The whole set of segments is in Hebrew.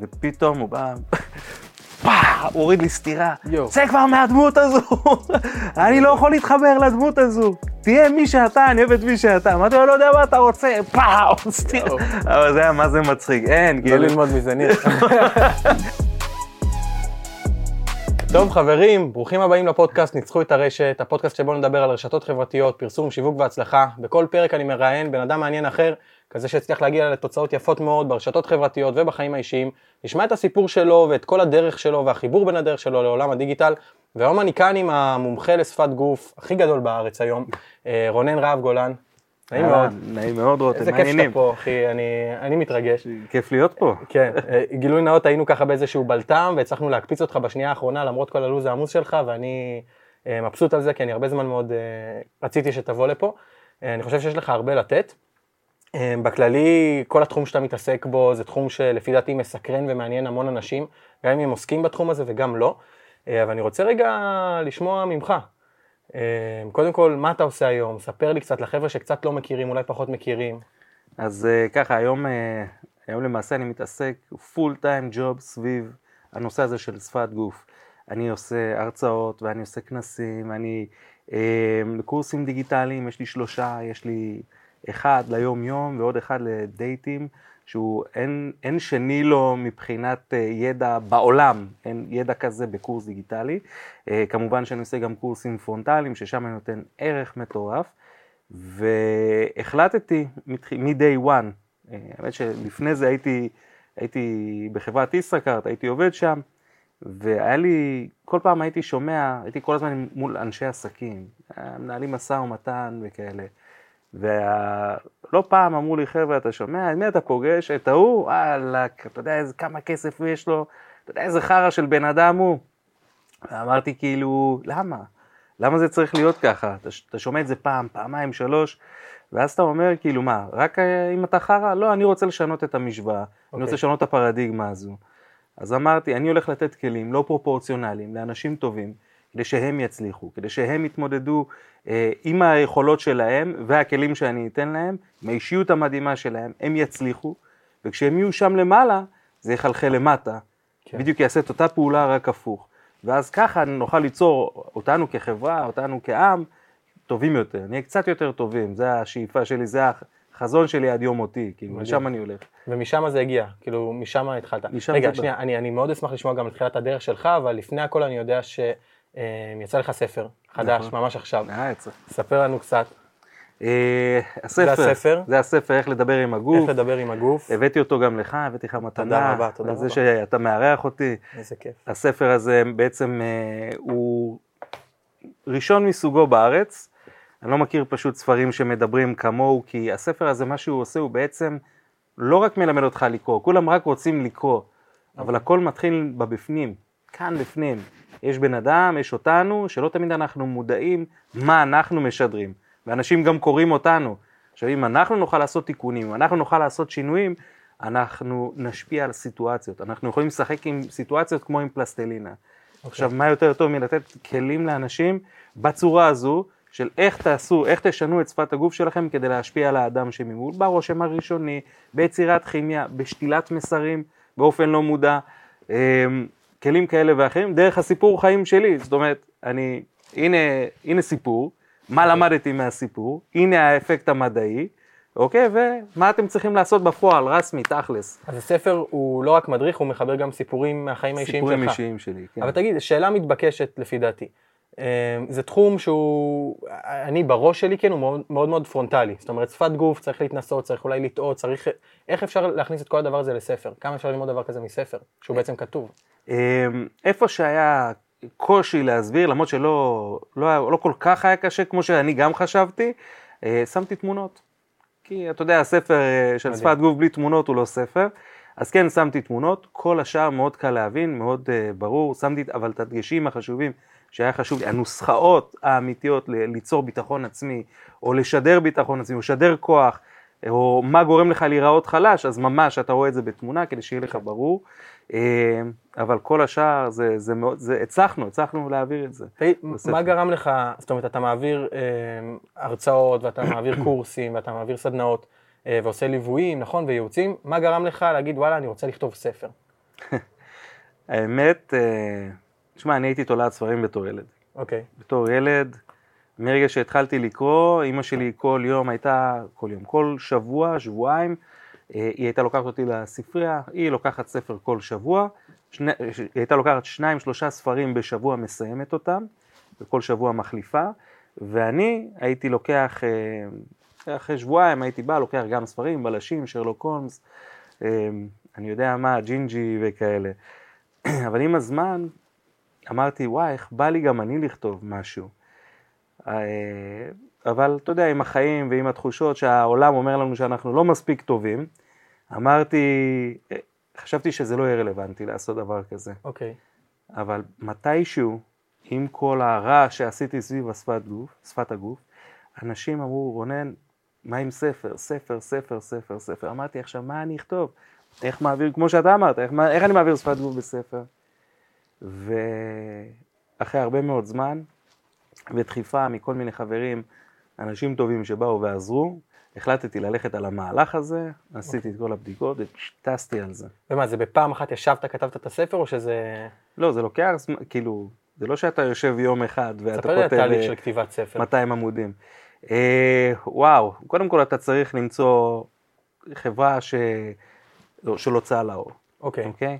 ופתאום הוא בא, פאח, הוא הוריד לי סטירה. צא כבר מהדמות הזו, אני לא יכול להתחבר לדמות הזו. תהיה מי שאתה, אני אוהב את מי שאתה. אמרתי לו, לא יודע מה אתה רוצה, פאו, סטירה. אבל זה היה מה זה מצחיק, אין, לא כאילו. ללמוד מזה, ניר. טוב חברים, ברוכים הבאים לפודקאסט ניצחו את הרשת, הפודקאסט שבו נדבר על רשתות חברתיות, פרסום, שיווק והצלחה. בכל פרק אני מראיין בן אדם מעניין אחר, כזה שהצליח להגיע לתוצאות יפות מאוד ברשתות חברתיות ובחיים האישיים. נשמע את הסיפור שלו ואת כל הדרך שלו והחיבור בין הדרך שלו לעולם הדיגיטל. והיום אני כאן עם המומחה לשפת גוף הכי גדול בארץ היום, אה, רונן רהב גולן. נעים מאוד. נעים מאוד, רותם, איזה כיף שאתה? פה אחי, אני, אני מתרגש. כיף להיות פה. כן, אה, גילוי נאות היינו ככה באיזשהו בלטם והצלחנו להקפיץ אותך בשנייה האחרונה למרות כל הלו"ז העמוס שלך ואני אה, מבסוט על זה כי אני הרבה זמן מאוד רציתי שתבוא לפה. אני חושב שיש לך הרבה לתת. אה, בכללי כל התחום שאתה מתעסק בו זה תחום שלפי דעתי מסקרן ומעניין המון אנשים, גם אם הם עוסקים בתחום הזה וגם לא. אה, אבל אני רוצה רגע לשמוע ממך. אה, קודם כל, מה אתה עושה היום? ספר לי קצת לחבר'ה שקצת לא מכירים, אולי פחות מכירים. אז אה, ככה, היום, אה, היום למעשה אני מתעסק פול טיים ג'וב סביב הנושא הזה של שפת גוף. אני עושה הרצאות ואני עושה כנסים, אני קורסים דיגיטליים, יש לי שלושה, יש לי אחד ליום יום ועוד אחד לדייטים, שהוא אין, אין שני לו מבחינת אה, ידע בעולם, אין ידע כזה בקורס דיגיטלי. אה, כמובן שאני עושה גם קורסים פרונטליים, ששם אני נותן ערך מטורף. והחלטתי מ-day one, אה, האמת שלפני זה הייתי, הייתי בחברת ישראכרט, הייתי עובד שם, והיה לי, כל פעם הייתי שומע, הייתי כל הזמן מול אנשי עסקים, מנהלים משא ומתן וכאלה, ולא פעם אמרו לי, חבר'ה, אתה שומע, את מי אתה פוגש? את ההוא? וואלכ, אתה יודע איזה, כמה כסף יש לו, אתה יודע איזה חרא של בן אדם הוא? ואמרתי כאילו, למה? למה זה צריך להיות ככה? אתה, אתה שומע את זה פעם, פעמיים, שלוש, ואז אתה אומר, כאילו, מה, רק אה, אם אתה חרא? לא, אני רוצה לשנות את המשוואה, okay. אני רוצה לשנות את הפרדיגמה הזו. אז אמרתי, אני הולך לתת כלים לא פרופורציונליים לאנשים טובים, כדי שהם יצליחו, כדי שהם יתמודדו אה, עם היכולות שלהם והכלים שאני אתן להם, עם האישיות המדהימה שלהם, הם יצליחו, וכשהם יהיו שם למעלה, זה יחלחל למטה. כן. בדיוק יעשה את אותה פעולה רק הפוך. ואז ככה נוכל ליצור אותנו כחברה, אותנו כעם, טובים יותר, נהיה קצת יותר טובים, זה השאיפה שלי, זה החזון שלי עד יום מותי, כאילו. לשם אני הולך. ומשם זה הגיע, כאילו משם התחלת. משם רגע. שנייה, אני, אני מאוד אשמח לשמוע גם את תחילת הדרך שלך, אבל לפני הכל אני יודע שיצא לך ספר חדש, נכון. ממש עכשיו. אה, יצא. ספר לנו קצת אה, הספר, זה הספר? זה הספר, איך לדבר עם הגוף, איך לדבר עם הגוף. הבאתי אותו גם לך, הבאתי לך מתנה, רבה, תודה על זה רבה. שאתה מארח אותי. איזה כיף. הספר הזה בעצם אה, הוא ראשון מסוגו בארץ. אני לא מכיר פשוט ספרים שמדברים כמוהו, כי הספר הזה, מה שהוא עושה, הוא בעצם לא רק מלמד אותך לקרוא, כולם רק רוצים לקרוא, אבל הכל מתחיל בבפנים, כאן בפנים. יש בן אדם, יש אותנו, שלא תמיד אנחנו מודעים מה אנחנו משדרים, ואנשים גם קוראים אותנו. עכשיו, אם אנחנו נוכל לעשות תיקונים, אם אנחנו נוכל לעשות שינויים, אנחנו נשפיע על סיטואציות. אנחנו יכולים לשחק עם סיטואציות כמו עם פלסטלינה. Okay. עכשיו, מה יותר טוב מלתת כלים לאנשים בצורה הזו, של איך תעשו, איך תשנו את שפת הגוף שלכם כדי להשפיע על האדם שממול, ברושם הראשוני, ביצירת כימיה, בשתילת מסרים באופן לא מודע, אמ, כלים כאלה ואחרים, דרך הסיפור חיים שלי. זאת אומרת, אני, הנה, הנה סיפור, מה למדתי מהסיפור, הנה האפקט המדעי, אוקיי, ומה אתם צריכים לעשות בפועל, רסמי, תכלס. אז הספר הוא לא רק מדריך, הוא מחבר גם סיפורים מהחיים האישיים שלך. סיפורים אישיים שלי, כן. אבל תגיד, שאלה מתבקשת לפי דעתי. אה, זה תחום שהוא, אני בראש שלי כן, הוא מאוד מאוד, מאוד פרונטלי. זאת אומרת, שפת גוף, צריך להתנסות, צריך אולי לטעות, צריך... איך אפשר להכניס את כל הדבר הזה לספר? כמה אפשר ללמוד דבר כזה מספר, שהוא בעצם כתוב? אמ, איפה שהיה קושי להסביר, למרות שלא לא, לא כל כך היה קשה כמו שאני גם חשבתי, אה, שמתי תמונות. כי אתה יודע, הספר אה, של. שפת גוף בלי תמונות הוא לא ספר. אז כן, שמתי תמונות, כל השאר מאוד קל להבין, מאוד uh, ברור, שמתי אבל את הדגשים החשובים שהיה חשוב לי, הנוסחאות האמיתיות ל- ליצור ביטחון עצמי, או לשדר ביטחון עצמי, או לשדר כוח, או מה גורם לך להיראות חלש, אז ממש אתה רואה את זה בתמונה כדי שיהיה לך ברור. אה, אבל כל השאר זה, זה מאוד, זה, הצלחנו, הצלחנו להעביר את זה. תגיד, בספר. מה גרם לך, זאת אומרת, אתה מעביר אה, הרצאות, ואתה מעביר קורסים, ואתה מעביר סדנאות, אה, ועושה ליוויים, נכון, וייעוצים, מה גרם לך להגיד, וואלה, אני רוצה לכתוב ספר? האמת, אה, תשמע, אני הייתי תולעת ספרים בתור ילד. אוקיי. בתור ילד, מרגע שהתחלתי לקרוא, אימא שלי כל יום הייתה, כל יום, כל שבוע, שבועיים, אה, היא הייתה לוקחת אותי לספרייה, היא לוקחת ספר כל שבוע, שני, היא הייתה לוקחת שניים, שלושה ספרים בשבוע, מסיימת אותם, וכל שבוע מחליפה, ואני הייתי לוקח, אה, אחרי שבועיים הייתי בא, לוקח גם ספרים, בלשים, שרלוק הולמס, אה, אני יודע מה, ג'ינג'י וכאלה. אבל עם הזמן אמרתי, וואי, איך בא לי גם אני לכתוב משהו. אה, אבל אתה יודע, עם החיים ועם התחושות שהעולם אומר לנו שאנחנו לא מספיק טובים, אמרתי, אה, חשבתי שזה לא יהיה רלוונטי לעשות דבר כזה. אוקיי. אבל מתישהו, עם כל הרעש שעשיתי סביב השפת גוף, שפת הגוף, אנשים אמרו, רונן, מה עם ספר? ספר, ספר, ספר, ספר. אמרתי, עכשיו, מה אני אכתוב? איך מעביר, כמו שאתה אמרת, איך, איך אני מעביר שפת גוף בספר? ואחרי הרבה מאוד זמן, ודחיפה מכל מיני חברים, אנשים טובים שבאו ועזרו, החלטתי ללכת על המהלך הזה, עשיתי את כל הבדיקות וטסתי על זה. ומה, זה בפעם אחת ישבת, כתבת את הספר, או שזה... לא, זה לוקח זמן, כאילו, זה לא שאתה יושב יום אחד ואתה ספר לי על כותב התהליך אה, של כתיבת ספר. 200 עמודים. אה, וואו, קודם כל אתה צריך למצוא חברה ש... לא, של הוצאה לאור, אוקיי. אוקיי?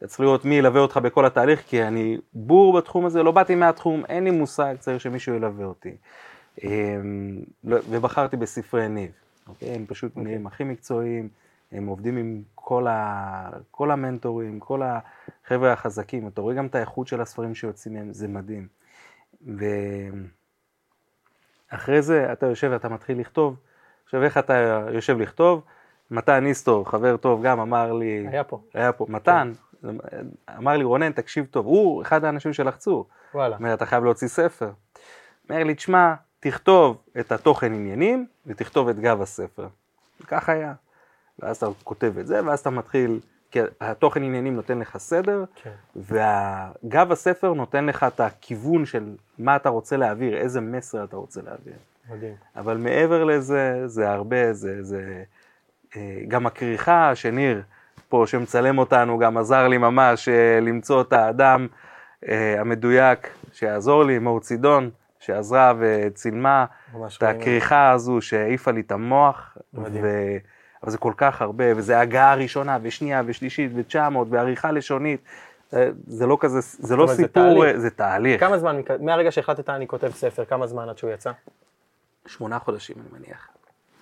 אתה צריך לראות מי ילווה אותך בכל התהליך, כי אני בור בתחום הזה, לא באתי מהתחום, אין לי מושג, צריך שמישהו ילווה אותי. אה, לא- ובחרתי בספרי ניב, אוקיי? הם פשוט אוקיי. נהיים הכי מקצועיים, הם עובדים עם כל, ה... כל המנטורים, כל החבר'ה החזקים, אתה רואה גם את האיכות של הספרים שיוצאים מהם, זה מדהים. ואחרי זה אתה יושב ואתה מתחיל לכתוב, עכשיו איך אתה יושב לכתוב? מתן איסטור, חבר טוב, גם אמר לי, היה פה. היה פה, מתן, אמר לי רונן, תקשיב טוב, הוא אחד האנשים שלחצו, וואלה. אומר, אתה חייב להוציא ספר. אומר לי, תשמע, תכתוב את התוכן עניינים ותכתוב את גב הספר. כך היה. ואז אתה כותב את זה, ואז אתה מתחיל, כי התוכן עניינים נותן לך סדר, כן. וגב הספר נותן לך את הכיוון של מה אתה רוצה להעביר, איזה מסר אתה רוצה להעביר. מדהים. אבל מעבר לזה, זה הרבה, זה, זה אה, גם הכריכה שניר פה שמצלם אותנו, גם עזר לי ממש אה, למצוא את האדם אה, המדויק שיעזור לי, מאור צידון, שעזרה וצילמה את. הכריכה הזו שהעיפה לי את המוח. מדהים. ו... אבל זה כל כך הרבה, וזה הגעה ראשונה ושנייה ושלישית ו-900 ועריכה לשונית. אה, זה לא כזה, זה לא אומרת, זה סיפור, תהליך. זה תהליך. כמה זמן, מהרגע שהחלטת אני כותב ספר, כמה זמן עד שהוא יצא? שמונה חודשים אני מניח.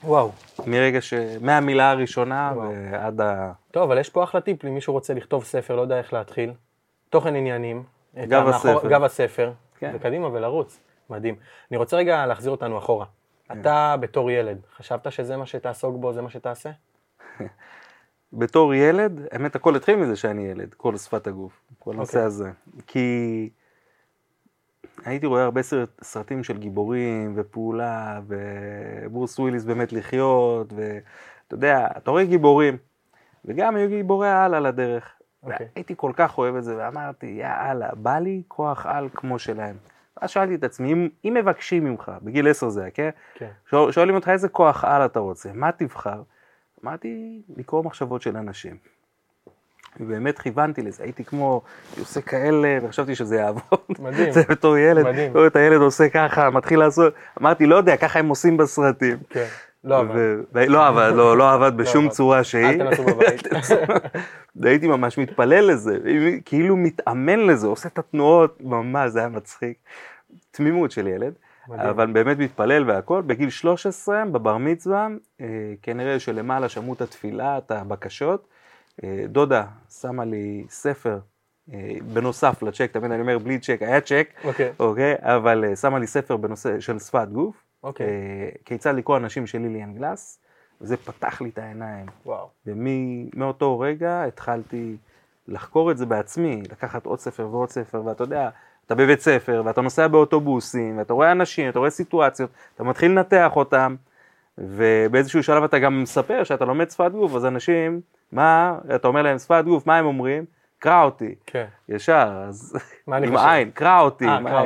וואו. מרגע ש... מהמילה הראשונה וואו. ועד ה... טוב, אבל יש פה אחלה טיפ למי שרוצה רוצה לכתוב ספר, לא יודע איך להתחיל. תוכן עניינים. גב הספר. גב הספר. כן. וקדימה ולרוץ. מדהים. אני רוצה רגע להחזיר אותנו אחורה. כן. אתה בתור ילד, חשבת שזה מה שתעסוק בו, זה מה שתעשה? בתור ילד, האמת הכל התחיל מזה שאני ילד, כל שפת הגוף, כל הנושא אוקיי. הזה. כי הייתי רואה הרבה סרט, סרטים של גיבורים ופעולה, וברוס וויליס באמת לחיות, ואתה יודע, אתה רואה גיבורים, וגם היו גיבורי העל על הדרך. אוקיי. הייתי כל כך אוהב את זה, ואמרתי, יאללה, בא לי כוח על כמו שלהם. ואז שאלתי את עצמי, אם, אם מבקשים ממך, בגיל 10 זה היה, כן? כן. שואל- שואלים אותך איזה כוח על אתה רוצה, מה תבחר? אמרתי, לקרוא מחשבות של אנשים. ובאמת כיוונתי לזה, הייתי כמו, עושה כאלה, וחשבתי שזה יעבוד. מדהים. זה בתור ילד, מדהים. רואה את הילד עושה ככה, מתחיל לעשות, אמרתי, לא יודע, ככה הם עושים בסרטים. כן. לא, ו- לא עבד, לא, לא עבד בשום עבד. צורה שהיא. אל תנסו בבית. והייתי ממש מתפלל לזה, כאילו מתאמן לזה, עושה את התנועות, ממש, זה היה מצחיק. תמימות של ילד, מדהים. אבל באמת מתפלל והכל. בגיל 13, בבר מצווה, אה, כנראה שלמעלה שמעו את התפילה, את הבקשות. אה, דודה שמה לי ספר, אה, בנוסף לצ'ק, תמיד אני אומר בלי צ'ק, היה צ'ק, אוקיי. אוקיי, אבל אה, שמה לי ספר בנושא של שפת גוף. אוקיי. אה, כיצד לקרוא אנשים של ליליאן גלאס, וזה פתח לי את העיניים. וואו. ומאותו רגע התחלתי לחקור את זה בעצמי, לקחת עוד ספר ועוד ספר, ואתה יודע, אתה בבית ספר, ואתה נוסע באוטובוסים, ואתה רואה אנשים, אתה רואה סיטואציות, אתה מתחיל לנתח אותם, ובאיזשהו שלב אתה גם מספר שאתה לומד שפת גוף, אז אנשים, מה, אתה אומר להם שפת גוף, מה הם אומרים? קרא אותי. כן. ישר, אז מה אני עם חושב? עין, קרא אותי. אה, קרא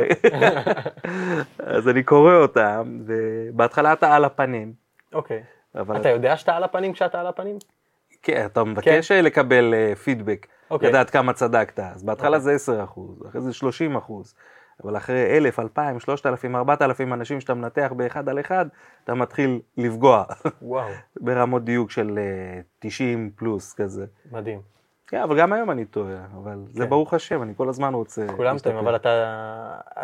אז אני קורא אותם, ובהתחלה אתה על הפנים, אוקיי. אבל אתה יודע שאתה על הפנים כשאתה על הפנים? כן, אתה מבקש לקבל אה, פידבק, אוקיי. לדעת כמה צדקת. אז בהתחלה אוקיי. זה 10 אחוז, אחרי זה 30 אחוז. אבל אחרי 1,000, 2,000, 3,000, 4,000 אנשים שאתה מנתח באחד על אחד, אתה מתחיל לפגוע וואו, ברמות דיוק של אה, 90 פלוס כזה. מדהים. כן, אבל גם היום אני טועה, אבל זה כן. ברוך השם, אני כל הזמן רוצה... כולם. טועים, אבל אתה,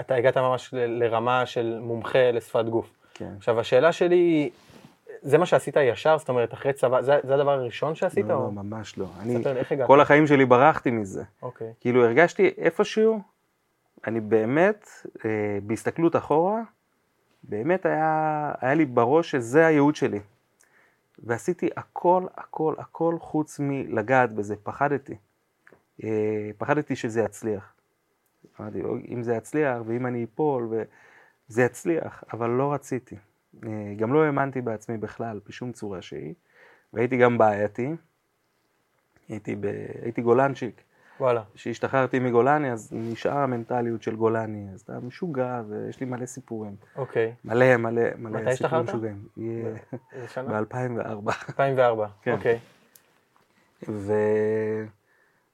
אתה הגעת ממש ל- לרמה של מומחה לשפת גוף. כן. עכשיו, השאלה שלי זה מה שעשית ישר? זאת אומרת, אחרי צבא, זה, זה הדבר הראשון שעשית? לא, או? לא, ממש לא. אני, ספר? כל החיים שלי ברחתי מזה. אוקיי, כאילו הרגשתי איפשהו, אני באמת, אה, בהסתכלות אחורה, באמת היה, היה לי בראש שזה הייעוד שלי. ועשיתי הכל, הכל, הכל חוץ מלגעת בזה, פחדתי. אה, פחדתי שזה יצליח. אמרתי, "אוי, אם זה יצליח, ואם אני אפול, וזה יצליח, אבל לא רציתי. אה, גם לא האמנתי בעצמי בכלל, בשום צורה שהיא, והייתי גם בעייתי. הייתי, ב... הייתי גולנצ'יק. וואלה. כשהשתחררתי מגולני, אז נשאר המנטליות של גולני, אז אתה משוגע, ויש לי מלא סיפורים. אוקיי. מלא, מלא, מלא מתי סיפורים השתחררת? משוגעים. איזה שנה? ב-2004. 2004. כן. אוקיי. ו...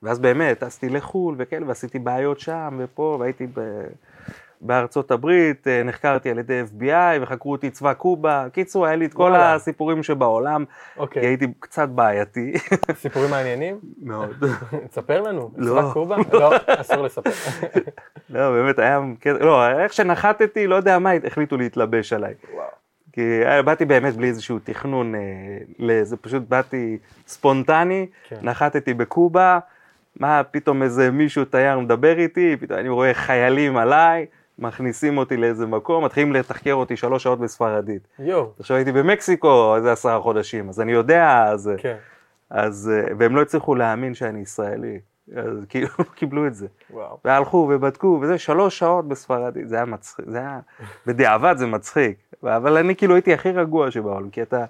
ואז באמת, טסתי לחו"ל וכאלה, ועשיתי בעיות שם ופה, והייתי ב... בארצות הברית, אה, נחקרתי על ידי FBI, וחקרו אותי צבא קובה. קיצור, היה לי את כל וואלה. הסיפורים שבעולם, כי אוקיי. הייתי קצת בעייתי. סיפורים מעניינים? מאוד. תספר לנו. לא. צבא קובה? לא, אסור לספר. לא, באמת היה, קטע- לא, איך שנחתתי, לא יודע מה, החליטו להתלבש עליי. וואו. כי היה- באתי באמת בלי איזשהו תכנון, אה, לזה פשוט באתי ספונטני, כן. נחתתי בקובה, מה פתאום איזה מישהו תייר מדבר איתי, פתאום אני רואה חיילים עליי, מכניסים אותי לאיזה מקום, מתחילים לתחקר אותי שלוש שעות בספרדית. יואו. עכשיו הייתי במקסיקו איזה עשרה חודשים, אז אני יודע, אז, כן. אז, והם לא הצליחו להאמין שאני ישראלי, אז כאילו קיבלו את זה. וואו. והלכו ובדקו, וזה שלוש שעות בספרדית, זה היה מצחיק, זה היה, בדיעבד זה מצחיק, אבל אני כאילו הייתי הכי רגוע שבעולם, כי אתה,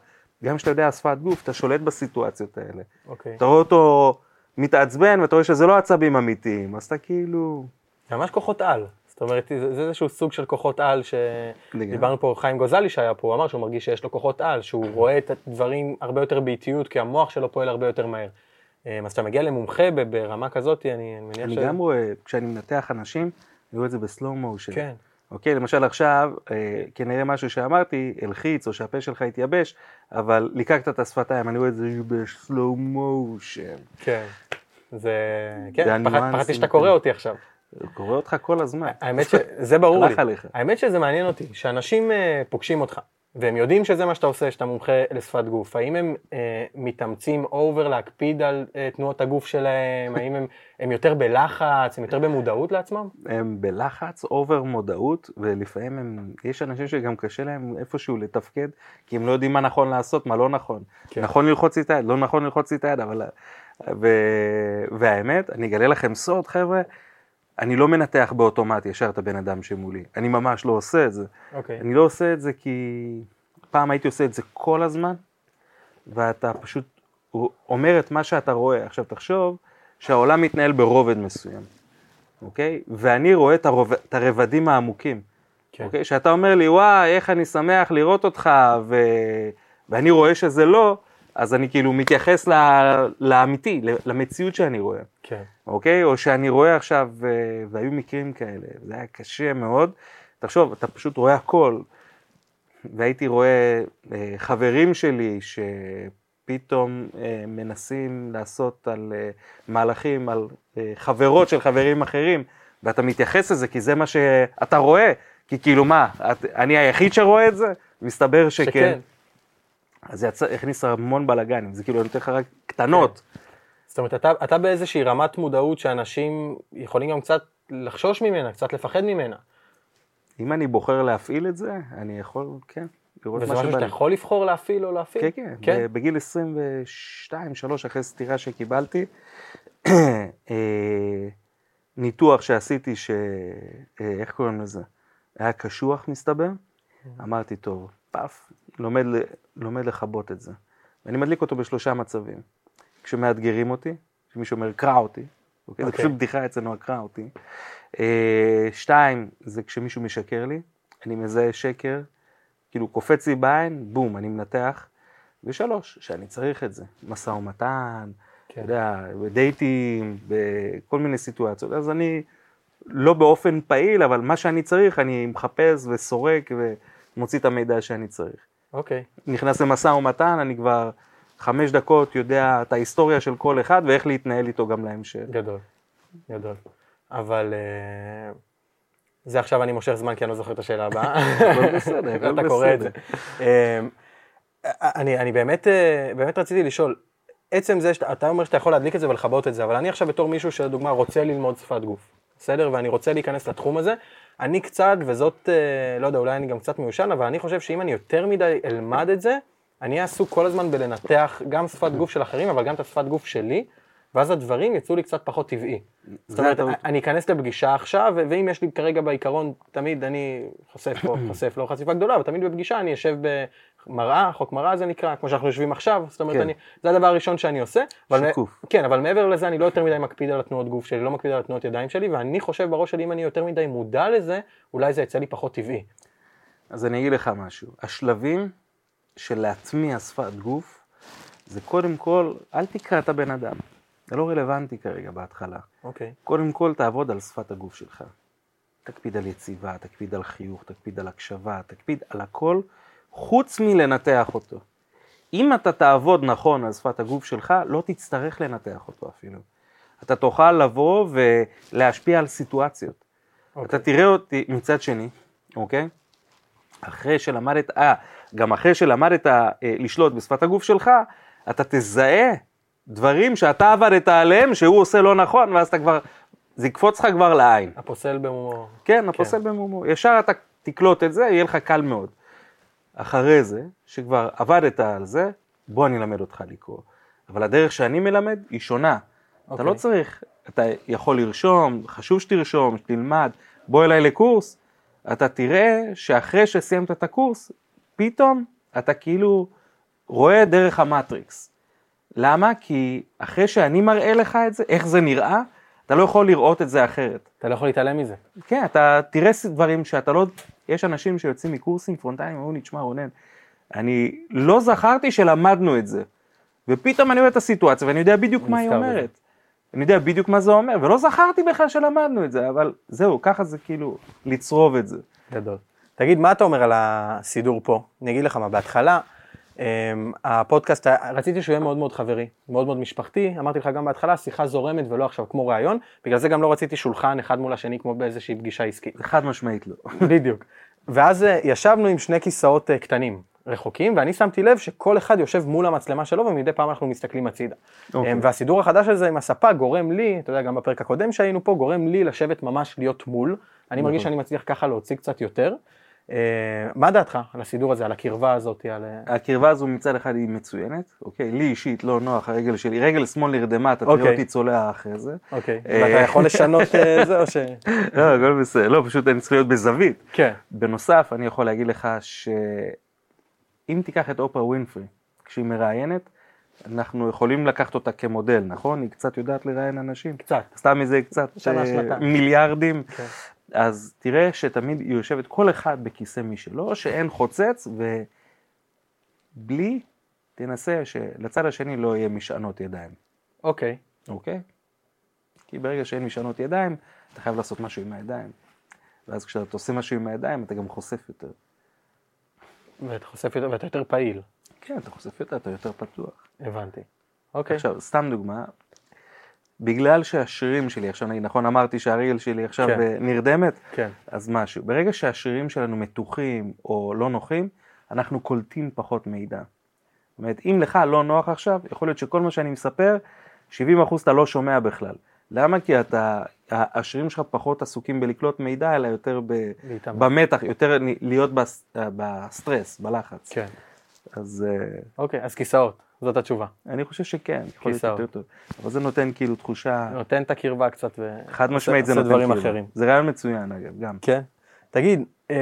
גם כשאתה יודע שפת גוף, אתה שולט בסיטואציות האלה. אוקיי. אתה רואה אותו מתעצבן, ואתה רואה שזה לא עצבים אמיתיים, אז אתה כאילו... ממש כוחות על. זאת אומרת, זה איזשהו סוג של כוחות על. שדיברנו פה, חיים גוזלי שהיה פה, הוא אמר שהוא מרגיש שיש לו כוחות על, שהוא רואה את הדברים הרבה יותר באיטיות, כי המוח שלו פועל הרבה יותר מהר. אה, אז כשאתה מגיע למומחה ברמה כזאת, אני מניח אני ש... גם רואה, כשאני מנתח אנשים, אני רואה את זה ב slow motion. כן. אוקיי, למשל עכשיו, אה, כנראה משהו שאמרתי, הלחיץ, או שהפה שלך התייבש, אבל ליקקת את השפתיים, אני רואה את זה ב slow motion. כן. זה... כן, פחד- פחדתי שאתה קורא אותי עכשיו. קורא אותך כל הזמן. האמת שזה ברור לי. עליך. האמת שזה מעניין אותי, שאנשים אה, פוגשים אותך, והם יודעים שזה מה שאתה עושה, שאתה מומחה לשפת גוף. האם הם אה, מתאמצים over להקפיד על אה, תנועות הגוף שלהם? האם הם, הם יותר בלחץ, הם יותר במודעות לעצמם? הם בלחץ, אובר מודעות, ולפעמים הם, יש אנשים שגם קשה להם איפשהו לתפקד, כי הם לא יודעים מה נכון לעשות, מה לא נכון. כן. נכון ללחוץ את היד, לא נכון ללחוץ את היד, אבל... ו... והאמת, אני אגלה לכם סוד, חבר'ה, אני לא מנתח באוטומט ישר את הבן אדם שמולי. אני ממש לא עושה את זה. אוקיי. אני לא עושה את זה כי פעם הייתי עושה את זה כל הזמן, ואתה פשוט אומר את מה שאתה רואה. עכשיו תחשוב שהעולם מתנהל ברובד מסוים, אוקיי? ואני רואה את, הרוב... את הרבדים העמוקים, כן. אוקיי? שאתה אומר לי, וואי, איך אני שמח לראות אותך, ו... ואני רואה שזה לא, אז אני כאילו מתייחס ל... לאמיתי, למציאות שאני רואה. כן. אוקיי? או שאני רואה עכשיו, אה, והיו מקרים כאלה, זה היה קשה מאוד. תחשוב, אתה פשוט רואה הכל. והייתי רואה אה, חברים שלי שפתאום אה, מנסים לעשות על אה, מהלכים, על אה, חברות של חברים אחרים, ואתה מתייחס לזה כי זה מה שאתה רואה. כי כאילו מה, את, אני היחיד שרואה את זה? מסתבר שכן. שכן. אז זה יצא, הכניס המון בלאגנים, זה כאילו אני נותן לך רק קטנות. זאת אומרת, אתה, אתה באיזושהי רמת מודעות שאנשים יכולים גם קצת לחשוש ממנה, קצת לפחד ממנה. אם אני בוחר להפעיל את זה, אני יכול, כן, לראות וזה מה משהו שבא שאתה לי. יכול לבחור להפעיל או להפעיל? כן, כן, כן. בגיל 22-3 אחרי סטירה שקיבלתי, אה, ניתוח שעשיתי, ש... אה, איך קוראים לזה? היה קשוח מסתבר, אמרתי, טוב, פאף, לומד, לומד לכבות את זה. ואני מדליק אותו בשלושה מצבים. כשמאתגרים אותי, כשמישהו אומר, קרא אותי, אוקיי? זה אוקיי. פשוט בדיחה אצלנו, קרא אותי. אה, שתיים, זה כשמישהו משקר לי, אני מזהה שקר, כאילו קופץ לי בעין, בום, אני מנתח. ושלוש, שאני צריך את זה. משא ומתן, כן. אתה יודע, בדייטים, בכל מיני סיטואציות. אז אני לא באופן פעיל, אבל מה שאני צריך, אני מחפש וסורק ומוציא את המידע שאני צריך. אוקיי. נכנס למשא ומתן, אני כבר חמש דקות יודע את ההיסטוריה של כל אחד ואיך להתנהל איתו גם להמשך. גדול, גדול. אבל אה, זה עכשיו אני מושך זמן כי אני לא זוכר את השאלה הבאה. בסדר, אתה קורא את זה. בסדר. אה, אני, אני באמת, אה, באמת רציתי לשאול, עצם זה שאתה אומר שאתה יכול להדליק את זה ולכבות את זה, אבל אני עכשיו בתור מישהו שלדוגמה רוצה ללמוד שפת גוף, בסדר? ואני רוצה להיכנס לתחום הזה, אני קצת, וזאת, אה, לא יודע, אולי אני גם קצת מיושן, אבל אני חושב שאם אני יותר מדי אלמד את זה, אני אהיה עסוק כל הזמן בלנתח גם שפת גוף של אחרים, אבל גם את השפת גוף שלי, ואז הדברים יצאו לי קצת פחות טבעי. זאת אומרת, הטעות. אני אכנס לפגישה עכשיו, ואם יש לי כרגע בעיקרון, תמיד אני חושף פה, חושף לא חשיפה גדולה, אבל תמיד בפגישה אני אשב במראה, חוק מראה זה נקרא, כמו שאנחנו יושבים עכשיו, זאת אומרת, כן. אני, זה הדבר הראשון שאני עושה. אבל מ- שיקוף. כן, אבל מעבר לזה אני לא יותר מדי מקפיד על התנועות גוף שלי, לא מקפיד על התנועות ידיים שלי, ואני חושב בראש שלי, אם אני יותר מדי מודע לזה, אולי זה יצא לי פחות טבעי. אז אני אגיד לך משהו. השלבים של להטמיע שפת גוף, זה קודם כל, אל תקרא את הבן אדם. זה לא רלוונטי כרגע בהתחלה. אוקיי. קודם כל תעבוד על שפת הגוף שלך. תקפיד על יציבה, תקפיד על חיוך, תקפיד על הקשבה, תקפיד על הכל, חוץ מלנתח אותו. אם אתה תעבוד נכון על שפת הגוף שלך, לא תצטרך לנתח אותו אפילו. אתה תוכל לבוא ולהשפיע על סיטואציות. אוקיי. אתה תראה אותי מצד שני, אוקיי? אחרי שלמדת, אה, גם אחרי שלמדת אה, לשלוט בשפת הגוף שלך, אתה תזהה דברים שאתה עבדת עליהם, שהוא עושה לא נכון, ואז אתה כבר, זה יקפוץ לך כבר לעין. הפוסל במומו. כן, הפוסל במומו. ישר אתה תקלוט את זה, יהיה לך קל מאוד. אחרי זה, שכבר עבדת על זה, בוא אני אלמד אותך לקרוא. אבל הדרך שאני מלמד היא שונה. אתה אוקיי. לא צריך, אתה יכול לרשום, חשוב שתרשום, שתלמד, בוא אליי לקורס, אתה תראה שאחרי שסיימת את הקורס, פתאום אתה כאילו רואה דרך המטריקס. למה? כי אחרי שאני מראה לך את זה, איך זה נראה, אתה לא יכול לראות את זה אחרת. אתה לא יכול להתעלם מזה. כן, אתה תראה דברים שאתה לא... יש אנשים שיוצאים מקורסים פרונטליים, אומרים לי, תשמע רונן, אני לא זכרתי שלמדנו את זה. ופתאום אני רואה את הסיטואציה ואני יודע בדיוק מה היא בזה. אומרת. אני יודע בדיוק מה זה אומר, ולא זכרתי בכלל שלמדנו את זה, אבל זהו, ככה זה כאילו לצרוב את זה. גדול. תגיד, מה אתה אומר על הסידור פה? אני אגיד לך מה, בהתחלה, הפודקאסט, רציתי שהוא יהיה מאוד מאוד חברי, מאוד מאוד משפחתי, אמרתי לך גם בהתחלה, שיחה זורמת ולא עכשיו כמו ראיון, בגלל זה גם לא רציתי שולחן אחד מול השני כמו באיזושהי פגישה עסקית. חד משמעית לא. בדיוק. ואז אה, ישבנו עם שני כיסאות אה, קטנים, רחוקים, ואני שמתי לב שכל אחד יושב מול המצלמה שלו, ומדי פעם אנחנו מסתכלים הצידה. אוקיי. אמ, והסידור החדש הזה עם הספה גורם לי, אתה יודע, גם בפרק הקודם שהיינו פה, גורם לי לשבת ממש להיות מול. אני מרגיש נכון. שאני מצליח ככה להוציא קצת יותר. אה, מה דעתך על הסידור הזה, על הקרבה הזאת, על... אה, הקרבה הזו מצד אחד היא מצוינת, אוקיי? לי אישית לא נוח הרגל שלי, רגל שמאל נרדמה, אתה תראה אוקיי. אותי צולע אחרי זה. אוקיי, אה, ואתה יכול לשנות זה או ש... לא, הכל בסדר, לא, פשוט אני צריך להיות בזווית. כן, בנוסף, אני יכול להגיד לך שאם תיקח את אופרה ווינפרי, כשהיא מראיינת, אנחנו יכולים לקחת אותה כמודל, נכון? היא קצת יודעת לראיין אנשים. קצת. סתם איזה קצת שנה, שנתיים. מיליארדים. כן. אז תראה שתמיד היא יושבת כל אחד בכיסא משלו, שאין חוצץ, ובלי, תנסה שלצד השני לא יהיה משענות ידיים, אוקיי, אוקיי? כי ברגע שאין משענות ידיים, אתה חייב לעשות משהו עם הידיים. ואז כשאתה עושה משהו עם הידיים, אתה גם חושף יותר. ואתה חושף יותר, ואתה יותר פעיל, כן, אתה חושף יותר, אתה יותר פתוח. הבנתי. אוקיי, עכשיו, סתם דוגמה, בגלל שהשרירים שלי, עכשיו נגיד, נכון אמרתי שהרגל שלי עכשיו כן. אה, נרדמת, כן, אז משהו. ברגע שהשרירים שלנו מתוחים או לא נוחים, אנחנו קולטים פחות מידע. זאת אומרת, אם לך לא נוח עכשיו, יכול להיות שכל מה שאני מספר, 70% אתה לא שומע בכלל. למה? כי אתה, השרירים שלך פחות עסוקים בלקלוט מידע, אלא יותר ב, להתאמן. במתח, יותר להיות בס, בסטרס, בלחץ. כן. אז אה, אוקיי, אז כיסאות, זאת התשובה. אני חושב שכן, יכול להיות. יותר טוב. אבל זה נותן כאילו תחושה, נותן את הקרבה קצת ו... חד משמעית זה נותן דברים כאילו. אחרים. זה רעיון מצוין אגב, גם. כן. תגיד, אה,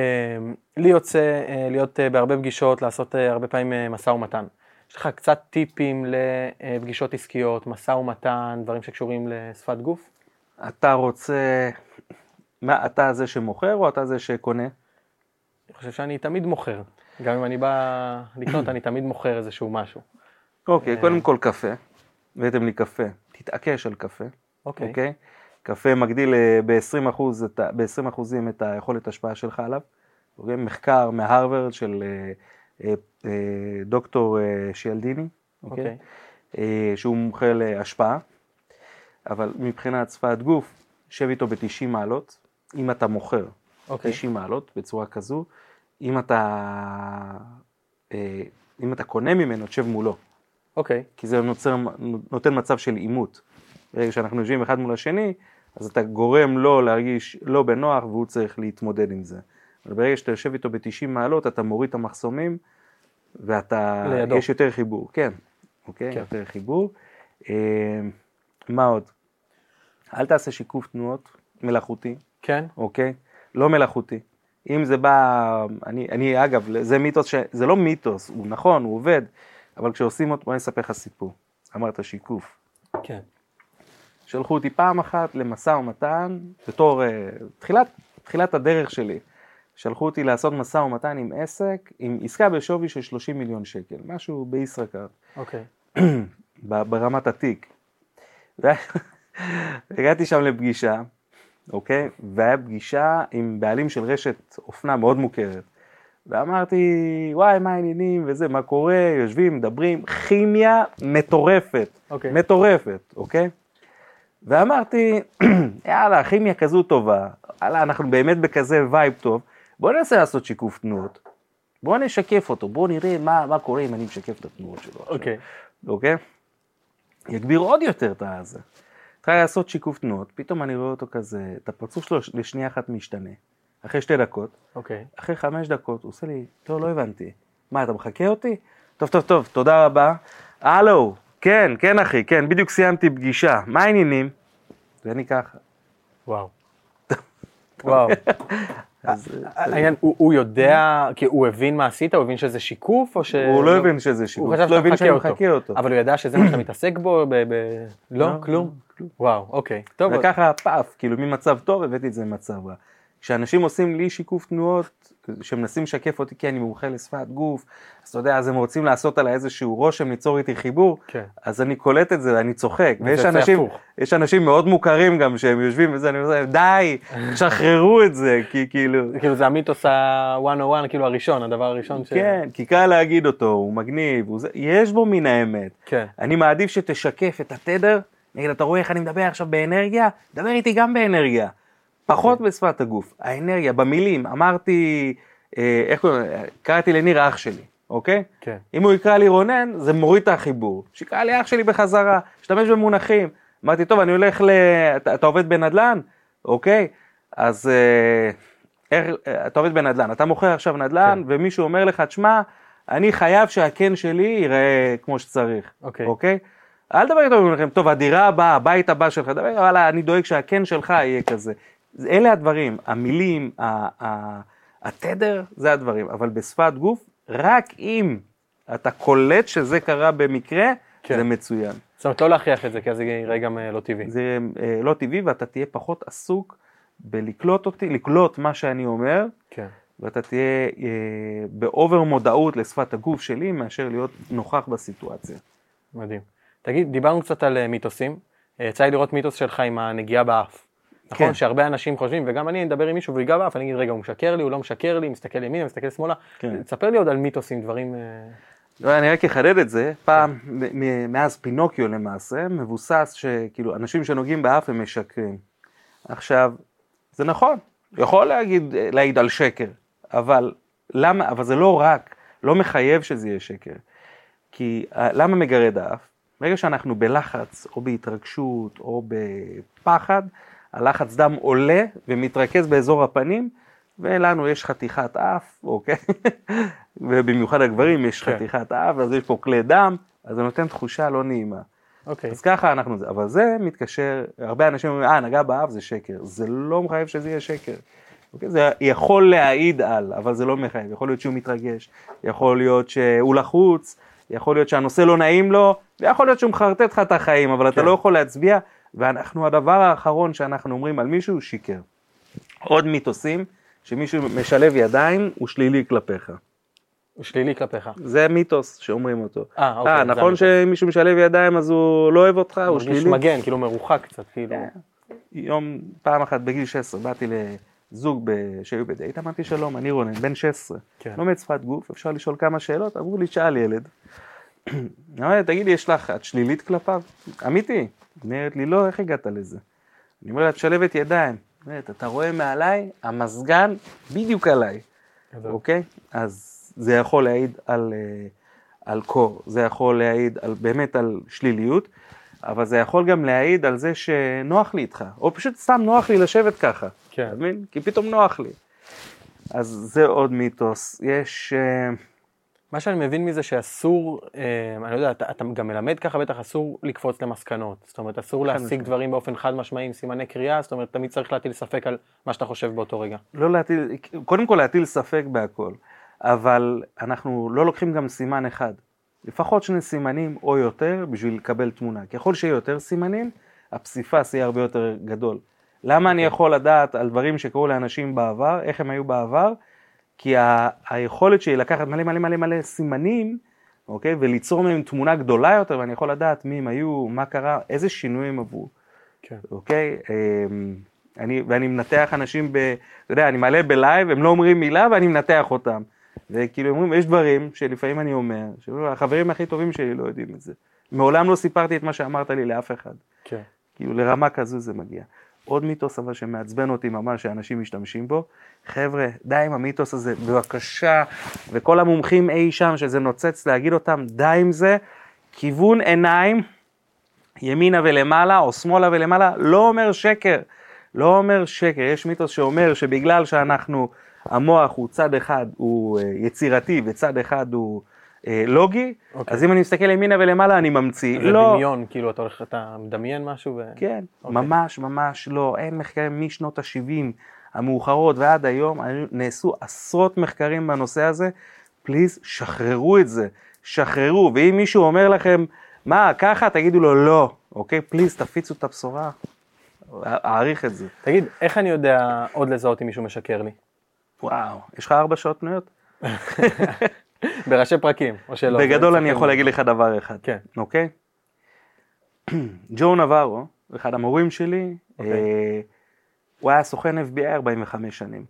לי יוצא אה, להיות אה, בהרבה פגישות, לעשות הרבה פעמים משא ומתן. יש לך קצת טיפים לפגישות עסקיות, משא ומתן, דברים שקשורים לשפת גוף? אתה רוצה, מה, אתה זה שמוכר או אתה זה שקונה? אני חושב שאני תמיד מוכר. גם אם אני בא לקנות, אני תמיד מוכר איזשהו משהו. אוקיי, אה. קודם כל קפה. הבאתם לי קפה. תתעקש על קפה, אוקיי. אוקיי? קפה מגדיל ב-20% את, ה- ב-20 אחוזים את היכולת השפעה שלך עליו. אוקיי? מחקר מהרווארד של אה, אה, אה, דוקטור אה, שיאלדיני, אוקיי? אוקיי. אה, שהוא מומחה להשפעה, אבל מבחינת שפת גוף, שב איתו ב-90 מעלות, אם אתה מוכר אוקיי. 90 מעלות בצורה כזו, אם אתה, אה, אם אתה קונה ממנו, תשב מולו, אוקיי. כי זה נוצר, נותן מצב של עימות. ברגע שאנחנו יושבים אחד מול השני, אז אתה גורם לו להרגיש לא בנוח והוא צריך להתמודד עם זה. אבל ברגע שאתה יושב איתו ב-90 מעלות, אתה מוריד את המחסומים ואתה, לידו. יש יותר חיבור, כן, אוקיי, כן. יותר חיבור. אה, מה עוד? אל תעשה שיקוף תנועות מלאכותי, כן? אוקיי? לא מלאכותי. אם זה בא, אני, אני אגב, זה מיתוס, ש... זה לא מיתוס, הוא נכון, הוא עובד, אבל כשעושים אותו, בוא אני אספר לך סיפור. אמרת שיקוף. כן. שלחו אותי פעם אחת למשא ומתן, בתור uh, תחילת, תחילת הדרך שלי. שלחו אותי לעשות משא ומתן עם עסק, עם עסקה בשווי של 30 מיליון שקל, משהו בישראכרט, אוקיי. ב- ברמת התיק. והגעתי שם לפגישה, אוקיי? והיה פגישה עם בעלים של רשת אופנה מאוד מוכרת. ואמרתי, וואי, מה העניינים וזה, מה קורה, יושבים, מדברים, כימיה מטורפת, אוקיי. מטורפת, אוקיי? ואמרתי, יאללה, כימיה כזו טובה, יאללה, אנחנו באמת בכזה vibe טוב, בוא ננסה לעשות שיקוף תנועות. בוא נשקף אותו, בוא נראה מה, מה קורה אם אני משקף את התנועות שלו עכשיו. אוקיי. אוקיי? יגביר עוד יותר את הזה. התחלתי לעשות שיקוף תנועות, פתאום אני רואה אותו כזה, את הפרצוף שלו לשנייה אחת משתנה. אחרי שתי דקות, אוקיי. אחרי חמש דקות, הוא עושה לי, לא, לא הבנתי. מה, אתה מחקה אותי? טוב, טוב, טוב, תודה רבה. הלו, כן, כן אחי, כן, בדיוק סיימתי פגישה, מה העניינים? ואני ככה. וואו. וואו. אז העניין, הוא יודע, כי הוא הבין מה עשית, הוא הבין שזה שיקוף, או ש... הוא לא הבין שזה שיקוף, הוא חשב לא שאתה מחקה מחכה אותו. אבל הוא ידע שזה מה שאתה מתעסק בו, ב... ב- לא, לא, כלום? וואו, אוקיי. טוב, וככה פאף, כאילו ממצב טוב הבאתי את זה למצב רע. כשאנשים עושים לי שיקוף תנועות, שמנסים לשקף אותי כי אני מומחה לשפת גוף, אז אתה יודע, אז הם רוצים לעשות עליי איזשהו רושם, ליצור איתי חיבור, כן. אז אני קולט את זה ואני צוחק. ויש אנשים, הפוך. יש אנשים מאוד מוכרים גם שהם יושבים וזה, אני אומר די, שחררו את זה, כי כאילו, כאילו זה המיתוס ה-101, כאילו הראשון, הדבר הראשון ש... כן, כי קל להגיד אותו, הוא מגניב, הוא זה, יש בו מן האמת. כן. אני מעדיף שתשקף את התדר, נגיד, אתה רואה איך אני מדבר עכשיו באנרגיה? דבר איתי גם באנרגיה. פחות בשפת הגוף, האנרגיה, במילים, אמרתי, אה, איך קוראים? קראתי לניר אח שלי, אוקיי? כן. אם הוא יקרא לי רונן, זה מוריד את החיבור. שיקרא לי אח שלי בחזרה, השתמש במונחים. אמרתי, טוב, אני הולך ל... אתה, אתה עובד בנדל"ן? אוקיי? אז אה, איך, אה, אתה עובד בנדל"ן, אתה מוכר עכשיו נדל"ן, כן. ומישהו אומר לך, תשמע, אני חייב שהקן שלי ייראה כמו שצריך. אוקיי. אוקיי? אל תדבר איתו במונחים, טוב, הדירה הבאה, הבית הבא שלך, דבר, וואלה, אני דואג שהקן שלך יהיה כזה. אלה הדברים, המילים, התדר, זה הדברים, אבל בשפת גוף, רק אם אתה קולט שזה קרה במקרה, כן. זה מצוין. זאת אומרת, לא להכריח את זה, כי אז זה יראה גם אה, לא טבעי. זה אה, לא טבעי ואתה תהיה פחות עסוק בלקלוט אותי, לקלוט מה שאני אומר, כן. ואתה תהיה אה, באובר מודעות לשפת הגוף שלי, מאשר להיות נוכח בסיטואציה. מדהים. תגיד, דיברנו קצת על מיתוסים. יצא לי לראות מיתוס שלך עם הנגיעה באף. נכון? כן. שהרבה אנשים חושבים, וגם אני אדבר עם מישהו והוא ייגע באף, אני אגיד, רגע, הוא משקר לי, הוא לא משקר לי, מסתכל ימינה, מסתכל שמאלה. כן. תספר לי עוד על מיתוסים, דברים... אה, לא, אני רק אחדד את זה, פעם, מאז פינוקיו למעשה, מבוסס שכאילו אנשים שנוגעים באף הם משקרים. עכשיו, זה נכון, יכול להגיד, להעיד על שקר, אבל למה, אבל זה לא רק, לא מחייב שזה יהיה שקר. כי אה, למה מגרד האף? ברגע שאנחנו בלחץ, או בהתרגשות, או בפחד, הלחץ דם עולה ומתרכז באזור הפנים, ולנו יש חתיכת אף, אוקיי? ובמיוחד הגברים יש כן. חתיכת אף, אז יש פה כלי דם, אז זה נותן תחושה לא נעימה. אוקיי. אז ככה אנחנו, אבל זה מתקשר, הרבה אנשים אומרים, אה, נגע באף זה שקר, זה לא מחייב שזה יהיה שקר. אוקיי? זה יכול להעיד על, אבל זה לא מחייב, יכול להיות שהוא מתרגש, יכול להיות שהוא לחוץ, יכול להיות שהנושא לא נעים לו, ויכול להיות שהוא מחרטט לך את החיים, אבל אתה כן. לא יכול להצביע, ואנחנו, הדבר האחרון שאנחנו אומרים על מישהו, הוא שיקר. עוד מיתוסים, שמישהו משלב ידיים, הוא שלילי כלפיך. הוא שלילי כלפיך. זה מיתוס שאומרים אותו. אה, אוקיי. אה, זה נכון המיתוס. שמישהו משלב ידיים אז הוא לא אוהב אותך, הוא שלילי? מגן, כאילו מרוחק קצת, כאילו. יום, פעם אחת בגיל 16, באתי לזוג ב- שהיו בדייט, אמרתי שלום, אני רונן, בן 16, כן. לומד שפת גוף, אפשר לשאול כמה שאלות, אמרו לי, שאל ילד. אמרתי, תגידי, יש לך, את שלילית כלפיו? אמיתי. היא אומרת לי, לא, איך הגעת לזה? אני אומר לה, את שלבת ידיים. אומרת, אתה רואה מעליי, המזגן בדיוק עליי. אוקיי? אז זה יכול להעיד על, אה, על קור, זה יכול להעיד על, באמת על שליליות, אבל זה יכול גם להעיד על זה שנוח לי איתך, או פשוט סתם נוח לי לשבת ככה, כן. אתה מבין? כי פתאום נוח לי. אז זה עוד מיתוס. יש... אה, מה שאני מבין מזה שאסור, אה, אני לא יודע, אתה, אתה גם מלמד ככה בטח, אסור לקפוץ למסקנות. זאת אומרת, אסור להשיג משמעית. דברים באופן חד משמעי עם סימני קריאה, זאת אומרת, תמיד צריך להטיל ספק על מה שאתה חושב באותו רגע. לא להטיל, קודם כל להטיל ספק בהכל, אבל אנחנו לא לוקחים גם סימן אחד. לפחות שני סימנים או יותר בשביל לקבל תמונה. ככל שיהיו יותר סימנים, הפסיפס יהיה הרבה יותר גדול. למה אני יכול לדעת על דברים שקרו לאנשים בעבר, איך הם היו בעבר? כי ה- היכולת שלי לקחת מלא מלא מלא מלא סימנים, אוקיי, וליצור מהם תמונה גדולה יותר, ואני יכול לדעת מי הם היו, מה קרה, איזה שינויים עברו. כן. אוקיי? אמ, אני, ואני מנתח אנשים ב... אתה יודע, אני מעלה בלייב, הם לא אומרים מילה ואני מנתח אותם. וכאילו אומרים, יש דברים שלפעמים אני אומר, שהחברים הכי טובים שלי לא יודעים את זה. מעולם לא סיפרתי את מה שאמרת לי לאף אחד. כן. כאילו לרמה כזו זה מגיע. עוד מיתוס אבל שמעצבן אותי ממש שאנשים משתמשים בו, חבר'ה, די עם המיתוס הזה, בבקשה, וכל המומחים אי שם שזה נוצץ להגיד אותם, די עם זה, כיוון עיניים, ימינה ולמעלה או שמאלה ולמעלה, לא אומר שקר, לא אומר שקר, יש מיתוס שאומר שבגלל שאנחנו, המוח הוא צד אחד הוא אה, יצירתי וצד אחד הוא לוגי, אוקיי. אז אם אני מסתכל ימינה ולמעלה אני ממציא, זה לא, דמיון, כאילו, אתה הולך, אתה מדמיין משהו ו... כן, אוקיי. ממש ממש לא, אין מחקרים משנות ה-70 המאוחרות ועד היום, נעשו עשרות מחקרים בנושא הזה, פליז שחררו את זה, שחררו, ואם מישהו אומר לכם, מה, ככה, תגידו לו לא, אוקיי? פליז, תפיצו את הבשורה, אעריך את זה. תגיד, איך אני יודע עוד לזהות אם מישהו משקר לי? וואו, יש לך ארבע שעות פנויות? בראשי פרקים, או שלא? בגדול אני יכול להגיד לך דבר אחד, כן. אוקיי? ג'ו נברו, אחד המורים שלי, אוקיי. אה, הוא היה סוכן FBI 45 שנים.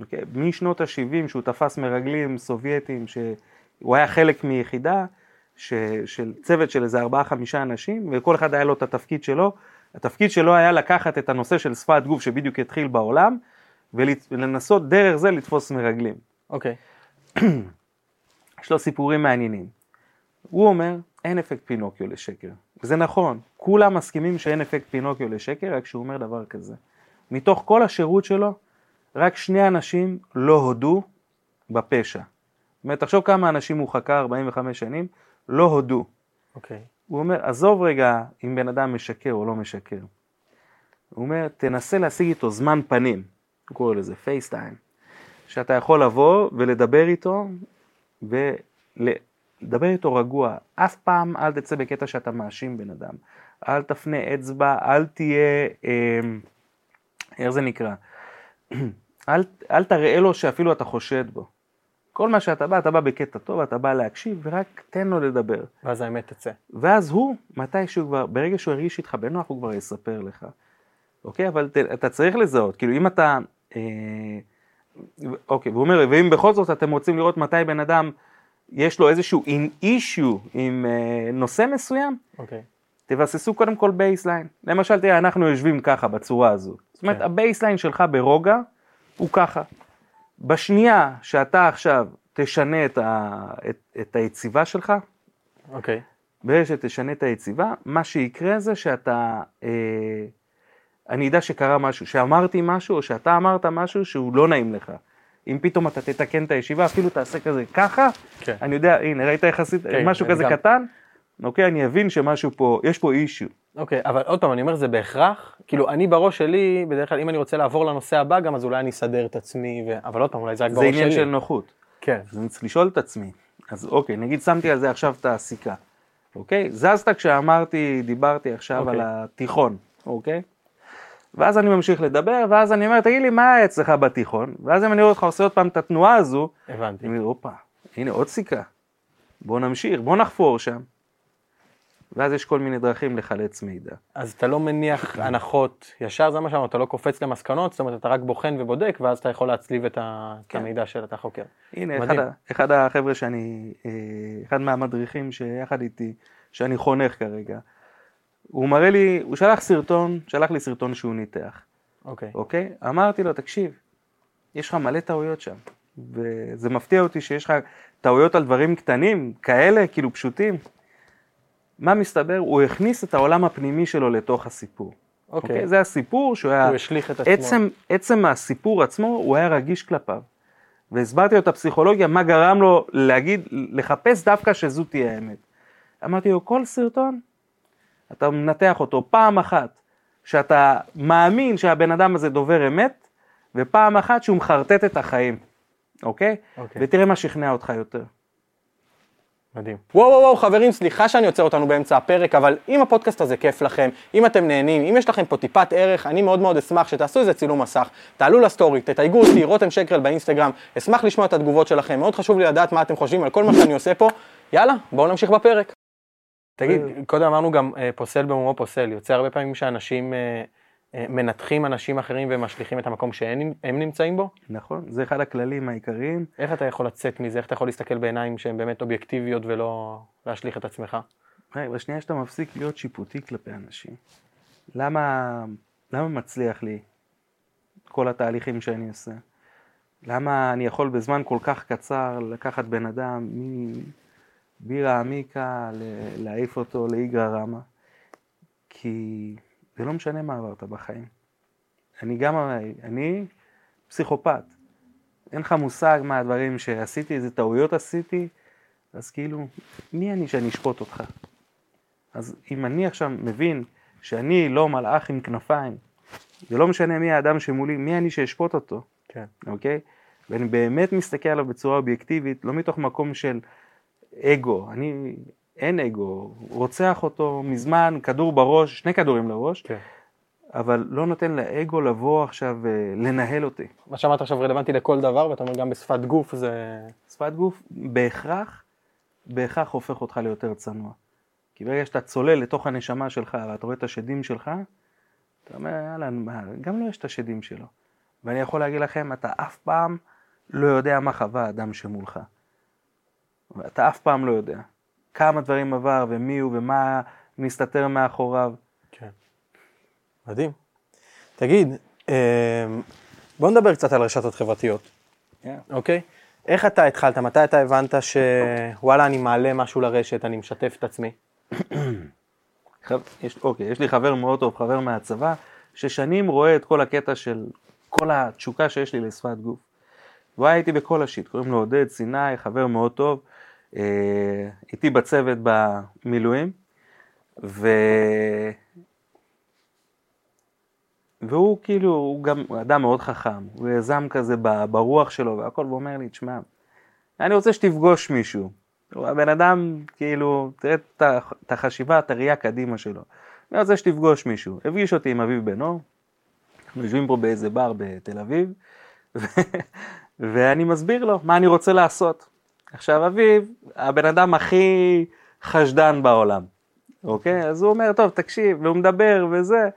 אוקיי? משנות ה-70 שהוא תפס מרגלים סובייטים, שהוא היה חלק מיחידה ש, של צוות של איזה ארבעה חמישה אנשים, וכל אחד היה לו את התפקיד שלו. התפקיד שלו היה לקחת את הנושא של שפת גוף שבדיוק התחיל בעולם, ולנסות דרך זה לתפוס מרגלים. אוקיי. יש לו סיפורים מעניינים. הוא אומר, אין אפקט פינוקיו לשקר. זה נכון, כולם מסכימים שאין אפקט פינוקיו לשקר, רק שהוא אומר דבר כזה. מתוך כל השירות שלו, רק שני אנשים לא הודו בפשע. זאת אומרת, תחשוב כמה אנשים הוא חקר 45 שנים, לא הודו. אוקיי. הוא אומר, עזוב רגע אם בן אדם משקר או לא משקר. הוא אומר, תנסה להשיג איתו זמן פנים, הוא קורא לזה פייסטיים, שאתה יכול לבוא ולדבר איתו ולדבר איתו רגוע. אף פעם אל תצא בקטע שאתה מאשים בן אדם. אל תפנה אצבע, אל תהיה, אה, איך זה נקרא? אל, אל תראה לו שאפילו אתה חושד בו. כל מה שאתה בא, אתה בא בקטע טוב, אתה בא להקשיב, ורק תן לו לדבר. ואז האמת תצא. ואז הוא, מתי שהוא כבר, ברגע שהוא הרגיש איתך בנוח, הוא כבר יספר לך. אוקיי? אבל ת, אתה צריך לזהות, כאילו אם אתה, אה, אוקיי, והוא אומר, ואם בכל זאת אתם רוצים לראות מתי בן אדם, יש לו איזשהו issue עם אה, נושא מסוים, אוקיי. תבססו קודם כל baseline. למשל, תראה, אנחנו יושבים ככה, בצורה הזו. זאת אומרת, כן. ה baseline שלך ברוגע הוא ככה. בשנייה שאתה עכשיו תשנה את, ה, את, את היציבה שלך, אוקיי. ברגע שתשנה את היציבה, מה שיקרה זה שאתה, אה, אני אדע שקרה משהו, שאמרתי משהו או שאתה אמרת משהו שהוא לא נעים לך. אם פתאום אתה תתקן את הישיבה, אפילו תעשה כזה ככה, כן. אני יודע, הנה, ראית איך עשית, כן, משהו כזה גם- קטן, אוקיי, אני אבין שמשהו פה, יש פה אישיו. אוקיי, אבל עוד פעם, אני אומר, זה בהכרח, כאילו, אני בראש שלי, בדרך כלל, אם אני רוצה לעבור לנושא הבא גם, אז אולי אני אסדר את עצמי, ו... אבל עוד פעם, אולי זה רק זה בראש עניין שלי. של נוחות. כן. אז אני צריך לשאול את עצמי. אז אוקיי, נגיד שמתי על זה עכשיו את הסיכה, אוקיי? זזת כשאמרתי, דיברתי עכשיו אוקיי. על התיכון, אוקיי? ואז אני ממשיך לדבר, ואז אני אומר, תגיד לי, מה היה אצלך בתיכון? ואז אם אני רואה אותך עושה עוד פעם את התנועה הזו, הבנתי. אני אומר, הופה, הנה עוד סיכה, בוא נמשיך, בוא נחפור שם. ואז יש כל מיני דרכים לחלץ מידע. אז אתה לא מניח הנחות ישר, זה מה שאמרת, אתה לא קופץ למסקנות, זאת אומרת, אתה רק בוחן ובודק, ואז אתה יכול להצליב את ה- את כן. המידע שאתה חוקר. הנה, אחד, מדהים. אחד החבר'ה שאני, אה, אחד מהמדריכים שיחד איתי, שאני חונך כרגע, הוא מראה לי, הוא שלח סרטון, שלח לי סרטון שהוא ניתח, אוקיי. אוקיי? אמרתי לו, תקשיב, יש לך מלא טעויות שם, וזה מפתיע אותי שיש לך טעויות על דברים קטנים, כאלה, כאילו פשוטים. מה מסתבר? הוא הכניס את העולם הפנימי שלו לתוך הסיפור. אוקיי. זה הסיפור שהוא היה... הוא השליך את עצמו. עצם, עצם הסיפור עצמו, הוא היה רגיש כלפיו. והסברתי לו את הפסיכולוגיה, מה גרם לו להגיד, לחפש דווקא שזו תהיה האמת. אמרתי לו, כל סרטון, אתה מנתח אותו פעם אחת, שאתה מאמין שהבן אדם הזה דובר אמת, ופעם אחת שהוא מחרטט את החיים, אוקיי? אוקיי. ותראה מה שכנע אותך יותר. מדהים. וואו וואו וואו חברים, סליחה שאני עוצר אותנו באמצע הפרק, אבל אם הפודקאסט הזה כיף לכם, אם אתם נהנים, אם יש לכם פה טיפת ערך, אני מאוד מאוד אשמח שתעשו איזה צילום מסך, תעלו לסטורי, תתייגו אותי, רותם שקרל באינסטגרם, אשמח לשמוע את התגובות שלכם, מאוד חשוב לי לדעת מה אתם חושבים על כל מה שאני עושה פה. יאללה, בואו נמשיך בפרק. תגיד, קודם אמרנו גם אה, פוסל במומו פוסל, יוצא הרבה פעמים שאנשים אה, אה, מנתחים אנשים אחרים ומשליכים את המקום שהם הם נמצאים בו? נכון? זה אחד הכללים העיקריים. איך אתה יכול לצאת מזה? איך אתה יכול להסתכל בעיניים שהן באמת אובייקטיביות ולא להשליך את עצמך? בשנייה שאתה מפסיק להיות שיפוטי כלפי אנשים, למה, למה מצליח לי כל התהליכים שאני עושה? למה אני יכול בזמן כל כך קצר לקחת בן אדם מבירה עמיקה, להעיף אותו לאיגרא רמא? כי זה לא משנה מה עברת בחיים. אני גם, אני פסיכופת. אין לך מושג מה הדברים שעשיתי, איזה טעויות עשיתי, אז כאילו, מי אני שאני אשפוט אותך? אז אם אני עכשיו מבין שאני לא מלאך עם כנפיים, זה לא משנה מי האדם שמולי, מי אני שאשפוט אותו, כן. אוקיי? ואני באמת מסתכל עליו בצורה אובייקטיבית, לא מתוך מקום של אגו, אני, אין אגו, רוצח אותו מזמן, כדור בראש, שני כדורים לראש, כן. אבל לא נותן לאגו לבוא עכשיו אה, לנהל אותי. מה שאמרת עכשיו רלוונטי לכל דבר, ואתה אומר גם בשפת גוף זה... שפת גוף בהכרח, בהכרח הופך אותך ליותר צנוע. כי ברגע שאתה צולל לתוך הנשמה שלך ואתה רואה את השדים שלך, אתה אומר, יאללה, מה, גם לו יש את השדים שלו. ואני יכול להגיד לכם, אתה אף פעם לא יודע מה חווה האדם שמולך. אתה אף פעם לא יודע. כמה דברים עבר ומי הוא ומה מסתתר מאחוריו. כן. מדהים. תגיד, אמ, בוא נדבר קצת על רשתות חברתיות, אוקיי? איך אתה התחלת? מתי אתה הבנת שוואלה, אני מעלה משהו לרשת, אני משתף את עצמי? יש, אוקיי, יש לי חבר מאוד טוב, חבר מהצבא, ששנים רואה את כל הקטע של כל התשוקה שיש לי לשפת גוף. איתי בכל השיט, קוראים לו עודד סיני, חבר מאוד טוב, איתי בצוות במילואים, ו... והוא כאילו, הוא גם אדם מאוד חכם, הוא יזם כזה ברוח שלו והכל, והוא אומר לי, תשמע, אני רוצה שתפגוש מישהו. הוא הבן אדם, כאילו, תראה את החשיבה, את הראייה קדימה שלו. אני רוצה שתפגוש מישהו. הפגיש אותי עם אביב אור, אנחנו יושבים פה באיזה בר בתל אביב, ואני מסביר לו מה אני רוצה לעשות. עכשיו אביב, הבן אדם הכי חשדן בעולם, אוקיי? אז הוא אומר, טוב, תקשיב, והוא מדבר וזה.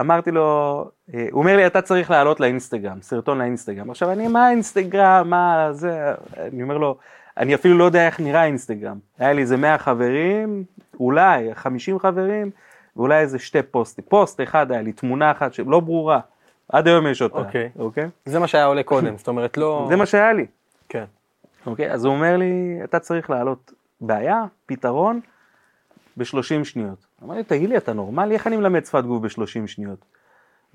אמרתי לו, אה, הוא אומר לי, אתה צריך לעלות לאינסטגרם, סרטון לאינסטגרם. עכשיו, אני, מה האינסטגרם, מה זה, אני אומר לו, אני אפילו לא יודע איך נראה אינסטגרם. היה לי איזה 100 חברים, אולי 50 חברים, ואולי איזה שתי פוסטים. פוסט אחד היה לי, תמונה אחת שלא ברורה, עד היום יש אותה. אוקיי. אוקיי? זה מה שהיה עולה קודם, זאת אומרת לא... זה מה שהיה לי. כן. אוקיי? אז הוא אומר לי, אתה צריך להעלות בעיה, פתרון, ב-30 שניות. אמרתי, תגיד לי, אתה נורמלי? איך אני מלמד שפת גוף ב-30 שניות?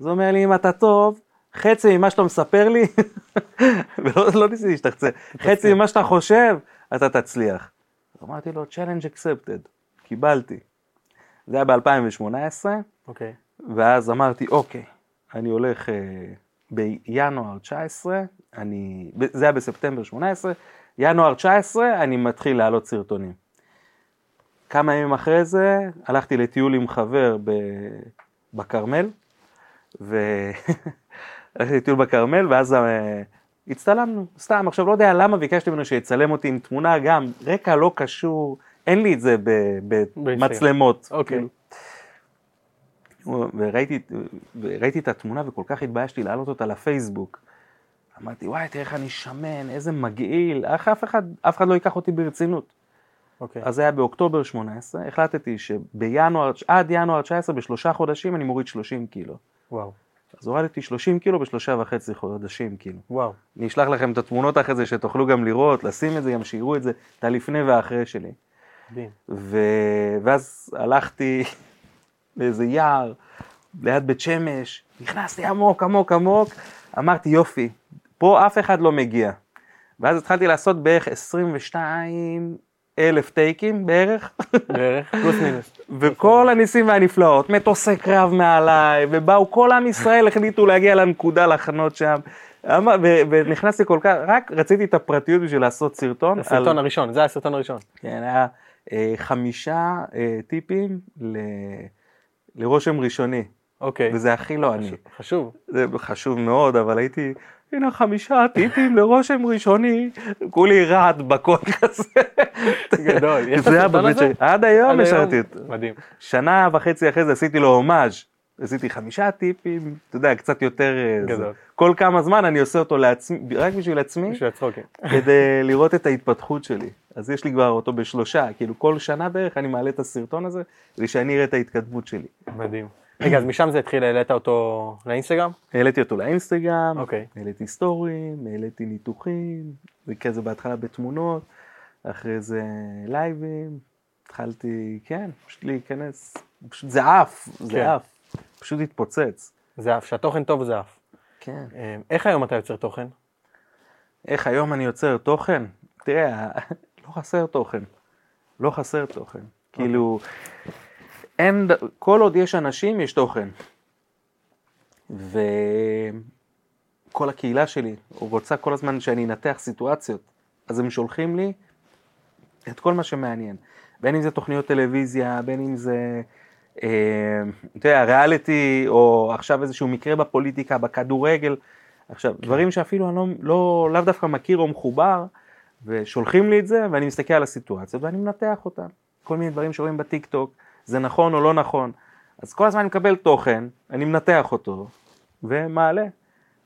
אז הוא אומר לי, אם אתה טוב, חצי ממה שאתה מספר לי, ולא לא ניסיתי להשתחצן, חצי ממה שאתה חושב, אתה תצליח. אמרתי לו, challenge accepted, קיבלתי. זה היה ב-2018, אוקיי. ואז אמרתי, אוקיי, אני הולך אה, בינואר 19, אני, זה היה בספטמבר 18, ינואר 19 אני מתחיל להעלות סרטונים. כמה ימים אחרי זה הלכתי לטיול עם חבר בכרמל, ו... הלכתי לטיול בכרמל, ואז אה, הצטלמנו, סתם, עכשיו לא יודע למה ביקשתי ממנו שיצלם אותי עם תמונה גם, רקע לא קשור, אין לי את זה במצלמות. אוקיי. כאילו. וראיתי, וראיתי את התמונה וכל כך התביישתי להעלות אותה לפייסבוק. אמרתי, וואי, תראה איך אני שמן, איזה מגעיל, איך אף אחד, אף אחד לא ייקח אותי ברצינות. אוקיי. אז זה היה באוקטובר 18, החלטתי שבינואר, עד ינואר 19, בשלושה חודשים אני מוריד 30 קילו. וואו. אז הורדתי 30 קילו בשלושה וחצי חודשים, כאילו. וואו. אני אשלח לכם את התמונות אחרי זה, שתוכלו גם לראות, לשים את זה, גם שיראו את זה, את הלפני והאחרי שלי. מדהים. ו... ואז הלכתי לאיזה יער, ליד בית שמש, נכנסתי עמוק, עמוק, עמוק, אמרתי, יופי, פה אף אחד לא מגיע. ואז התחלתי לעשות בערך 22 אלף טייקים בערך, בערך, פלוס מינוס. וכל הניסים והנפלאות, מטוסי קרב מעליי, ובאו כל עם ישראל, החליטו להגיע לנקודה לחנות שם. ונכנסתי כל כך, רק רציתי את הפרטיות בשביל לעשות סרטון. הסרטון על- הראשון, זה הסרטון הראשון. כן, היה אה, חמישה אה, טיפים ל... לרושם ראשוני, אוקיי. וזה הכי לא אני. חשוב. זה חשוב מאוד, אבל הייתי, הנה חמישה טיפים לרושם ראשוני, כולי רעד בקול כזה. גדול. יש את זה היה הסרטון הזה? עד היום? השארתי את מדהים. שנה וחצי אחרי זה עשיתי לו הומאז'. עשיתי חמישה טיפים, אתה יודע, קצת יותר... אה. גדול. כל כמה זמן אני עושה אותו לעצמי, רק בשביל עצמי, בשביל הצחוקים. כדי לראות את ההתפתחות שלי. אז יש לי כבר אותו בשלושה, כאילו כל שנה בערך אני מעלה את הסרטון הזה, כדי שאני אראה את ההתקדמות שלי. מדהים. רגע, אז משם זה התחיל, העלית אותו לאינסטגרם? העליתי אותו לאינסטגרם, אוקיי. העליתי סטורים, העליתי ניתוחים, וכזה בהתחלה בתמונות, אחרי זה לייבים, התחלתי, כן, פשוט להיכנס, פשוט זה עף, כן. זה עף, פשוט התפוצץ. זה אף, שהתוכן טוב זה אף. כן. אה, איך היום אתה יוצר תוכן? איך היום אני יוצר תוכן? תראה, לא חסר תוכן. לא חסר תוכן. כאילו, אין, כל עוד יש אנשים, יש תוכן. וכל הקהילה שלי רוצה כל הזמן שאני אנתח סיטואציות, אז הם שולחים לי את כל מה שמעניין. בין אם זה תוכניות טלוויזיה, בין אם זה, אה, אתה יודע, ריאליטי, או עכשיו איזשהו מקרה בפוליטיקה, בכדורגל. עכשיו, דברים שאפילו אני לא, לא, לאו דווקא מכיר או מחובר, ושולחים לי את זה, ואני מסתכל על הסיטואציות ואני מנתח אותן. כל מיני דברים שרואים בטיק טוק, זה נכון או לא נכון. אז כל הזמן אני מקבל תוכן, אני מנתח אותו, ומעלה.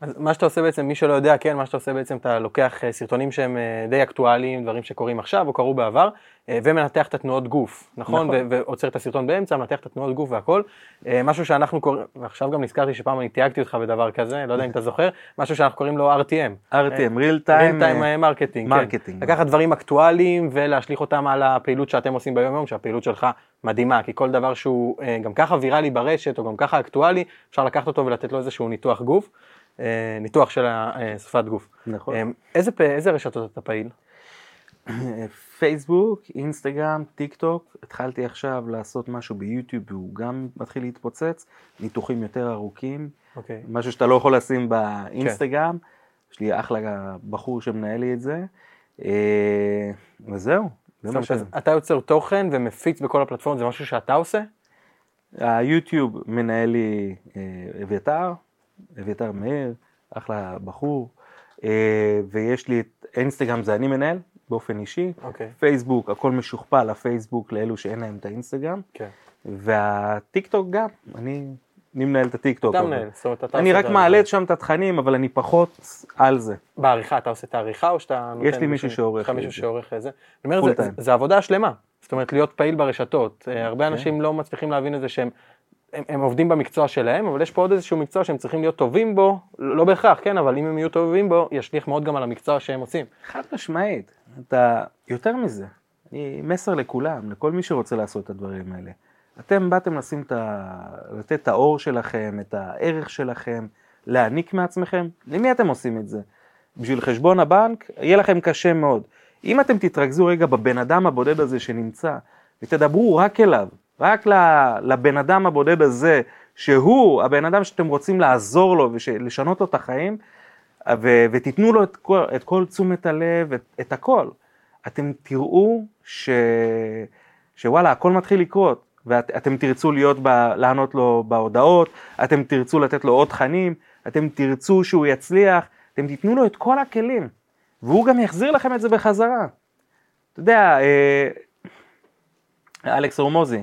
אז מה שאתה עושה בעצם, מי שלא יודע, כן, מה שאתה עושה בעצם, אתה לוקח אה, סרטונים שהם אה, די אקטואליים, דברים שקורים עכשיו או קרו בעבר, אה, ומנתח את התנועות גוף, נכון? נכון. ועוצר את הסרטון באמצע, מנתח את התנועות גוף והכל. משהו שאנחנו קוראים, ועכשיו גם נזכרתי שפעם אני תייגתי אותך בדבר כזה, לא יודע אם אתה זוכר, משהו שאנחנו קוראים לו RTM. RTM, real time, real time אה, marketing, marketing. לקחת דברים אקטואליים ולהשליך אותם על הפעילות שאתם עושים ביום יום, שהפעילות שלך מדהימה, כי כל דבר שהוא גם ככה ויראלי ברשת או גם ככה אקטואלי, אפשר לקחת אותו ולתת לו איזשהו ניתוח גוף, ניתוח של השפת גוף. נכון. אה, איזה, איזה רשתות אתה פעיל? פייסבוק, אינסטגרם, טיק טוק, התחלתי עכשיו לעשות משהו ביוטיוב והוא גם מתחיל להתפוצץ, ניתוחים יותר ארוכים, אוקיי. משהו שאתה לא יכול לשים באינסטגרם, יש לי אחלה בחור שמנהל לי את זה, אה, וזהו, זה מה אומרת, ש... אז אתה יוצר תוכן ומפיץ בכל הפלטפורמות, זה משהו שאתה עושה? היוטיוב מנהל לי אה, אביתר, אביתר מאיר, אחלה בחור, אה, ויש לי את אינסטגרם זה אני מנהל באופן אישי, אוקיי. פייסבוק, הכל משוכפל לפייסבוק לאלו שאין להם את האינסטגרם, כן. והטיק טוק גם, אני, אני מנהל את הטיק טוק. אתה מנהל, זאת אומרת, אתה אני רק מעלה. את שם את התכנים, אבל אני פחות על זה. בעריכה, אתה עושה את העריכה או שאתה נותן... יש לי מישהו שעורך יש לך מישהו. שעורך את זה. אני אומר, זה- עבודה שלמה. זאת אומרת, להיות פעיל ברשתות. אה, כן. הרבה אנשים לא מצליחים להבין את זה שהם... הם, הם עובדים במקצוע שלהם, אבל יש פה עוד איזשהו מקצוע שהם צריכים להיות טובים בו, לא בהכרח, כן, אבל אם הם יהיו טובים בו, ישליך מאוד גם על המקצוע שהם עושים. חד משמעית, אתה, יותר מזה, אני מסר לכולם, לכל מי שרוצה לעשות את הדברים האלה. אתם באתם לשים את ה... לתת את האור שלכם, את הערך שלכם, להעניק מעצמכם, למי אתם עושים את זה? בשביל חשבון הבנק, יהיה לכם קשה מאוד. אם אתם תתרכזו רגע בבן אדם הבודד הזה שנמצא, ותדברו רק אליו, רק לבן אדם הבודד הזה, שהוא הבן אדם שאתם רוצים לעזור לו ולשנות לו את החיים, ו- ותיתנו לו את כל, את כל תשומת הלב, את, את הכל. אתם תראו ש... שוואלה, הכל מתחיל לקרות, ואתם תרצו להיות, ב... לענות לו בהודעות, אתם תרצו לתת לו עוד תכנים, אתם תרצו שהוא יצליח, אתם תיתנו לו את כל הכלים, והוא גם יחזיר לכם את זה בחזרה. אתה יודע, אה, אלכס הורמוזי,